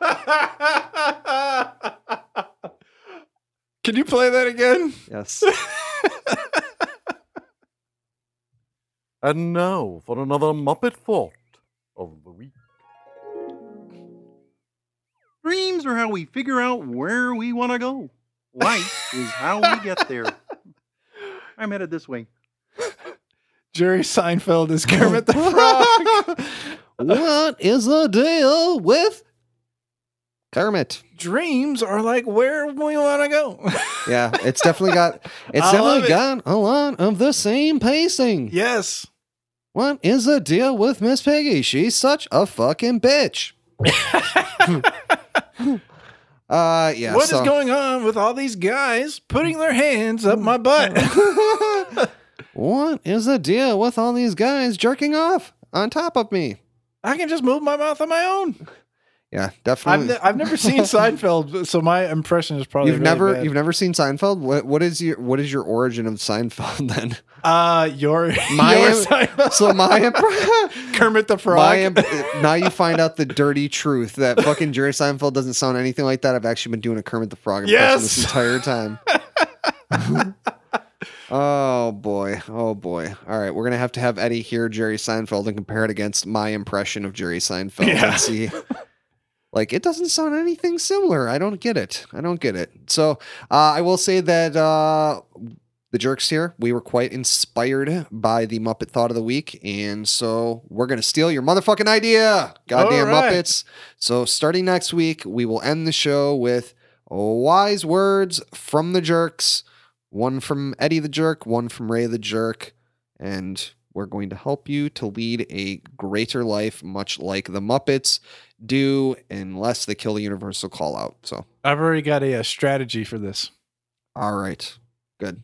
Can you play that again? Yes. And now for another Muppet Thought of the Week. Dreams are how we figure out where we want to go. Life is how we get there. I'm headed this way. Jerry Seinfeld is Kermit the Frog. what is the deal with Kermit? Dreams are like where we want to go. Yeah, it's definitely got it's I love definitely it. got a lot of the same pacing. yes. What is the deal with Miss Piggy? She's such a fucking bitch. uh yeah. What is so- going on with all these guys putting their hands up my butt? what is the deal with all these guys jerking off on top of me? I can just move my mouth on my own. Yeah, I've, definitely. ne- I've never seen Seinfeld, so my impression is probably you've really never bad. you've never seen Seinfeld? What what is your what is your origin of Seinfeld then? uh your My your Seinfeld. So my imp- Kermit the Frog. My imp- now you find out the dirty truth that fucking Jerry Seinfeld doesn't sound anything like that. I've actually been doing a Kermit the Frog impression this entire time. oh boy, oh boy. All right, we're gonna have to have Eddie hear Jerry Seinfeld and compare it against my impression of Jerry Seinfeld Yeah. and see. Like it doesn't sound anything similar. I don't get it. I don't get it. So uh, I will say that uh, the jerks here, we were quite inspired by the Muppet Thought of the Week, and so we're gonna steal your motherfucking idea, goddamn right. Muppets. So starting next week, we will end the show with wise words from the jerks, one from Eddie the Jerk, one from Ray the Jerk, and we're going to help you to lead a greater life, much like the Muppets do, unless they kill the universal call out. So I've already got a, uh strategy for this. All right. Good.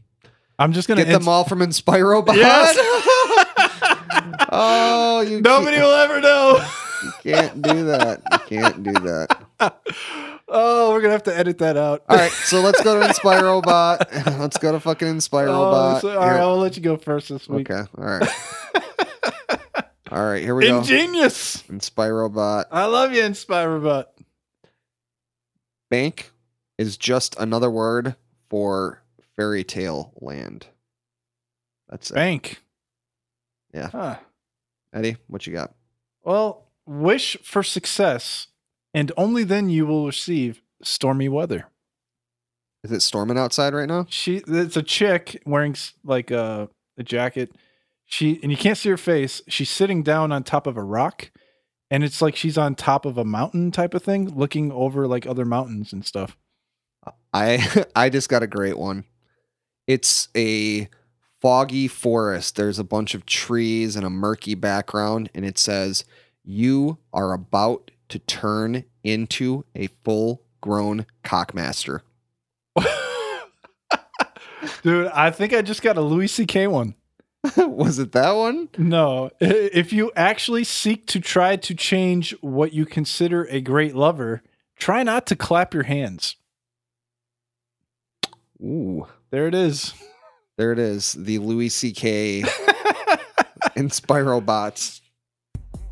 I'm just gonna Get them all from InspiroBot. Yes. oh, you Nobody will ever know. you can't do that. You can't do that. Oh, we're gonna have to edit that out. All right, so let's go to InspiroBot. let's go to fucking InspiroBot. Oh, so- all right, I'll let you go first this week. Okay. All right. all right. Here we go. Ingenious. InspiroBot. I love you, InspiroBot. Bank is just another word for fairy tale land. That's it. Bank. Yeah. Huh. Eddie, what you got? Well, wish for success, and only then you will receive stormy weather. Is it storming outside right now? She, it's a chick wearing like a, a jacket. She and you can't see her face. She's sitting down on top of a rock, and it's like she's on top of a mountain type of thing, looking over like other mountains and stuff. I I just got a great one. It's a foggy forest. There's a bunch of trees and a murky background, and it says, "You are about to turn into a full-grown cockmaster." Dude, I think I just got a Louis C.K. one. Was it that one? No, if you actually seek to try to change what you consider a great lover, try not to clap your hands. Ooh, There it is. there it is. The Louis C.K. Inspirobots.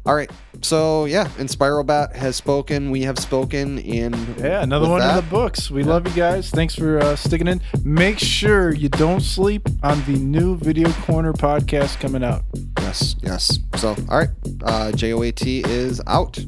All right. So yeah, Inspirobot has spoken. We have spoken. And Yeah, another one that- in the books. We love you guys. Thanks for uh, sticking in. Make sure you don't sleep on the new Video Corner podcast coming out. Yes, yes. So all right, uh, JOAT is out.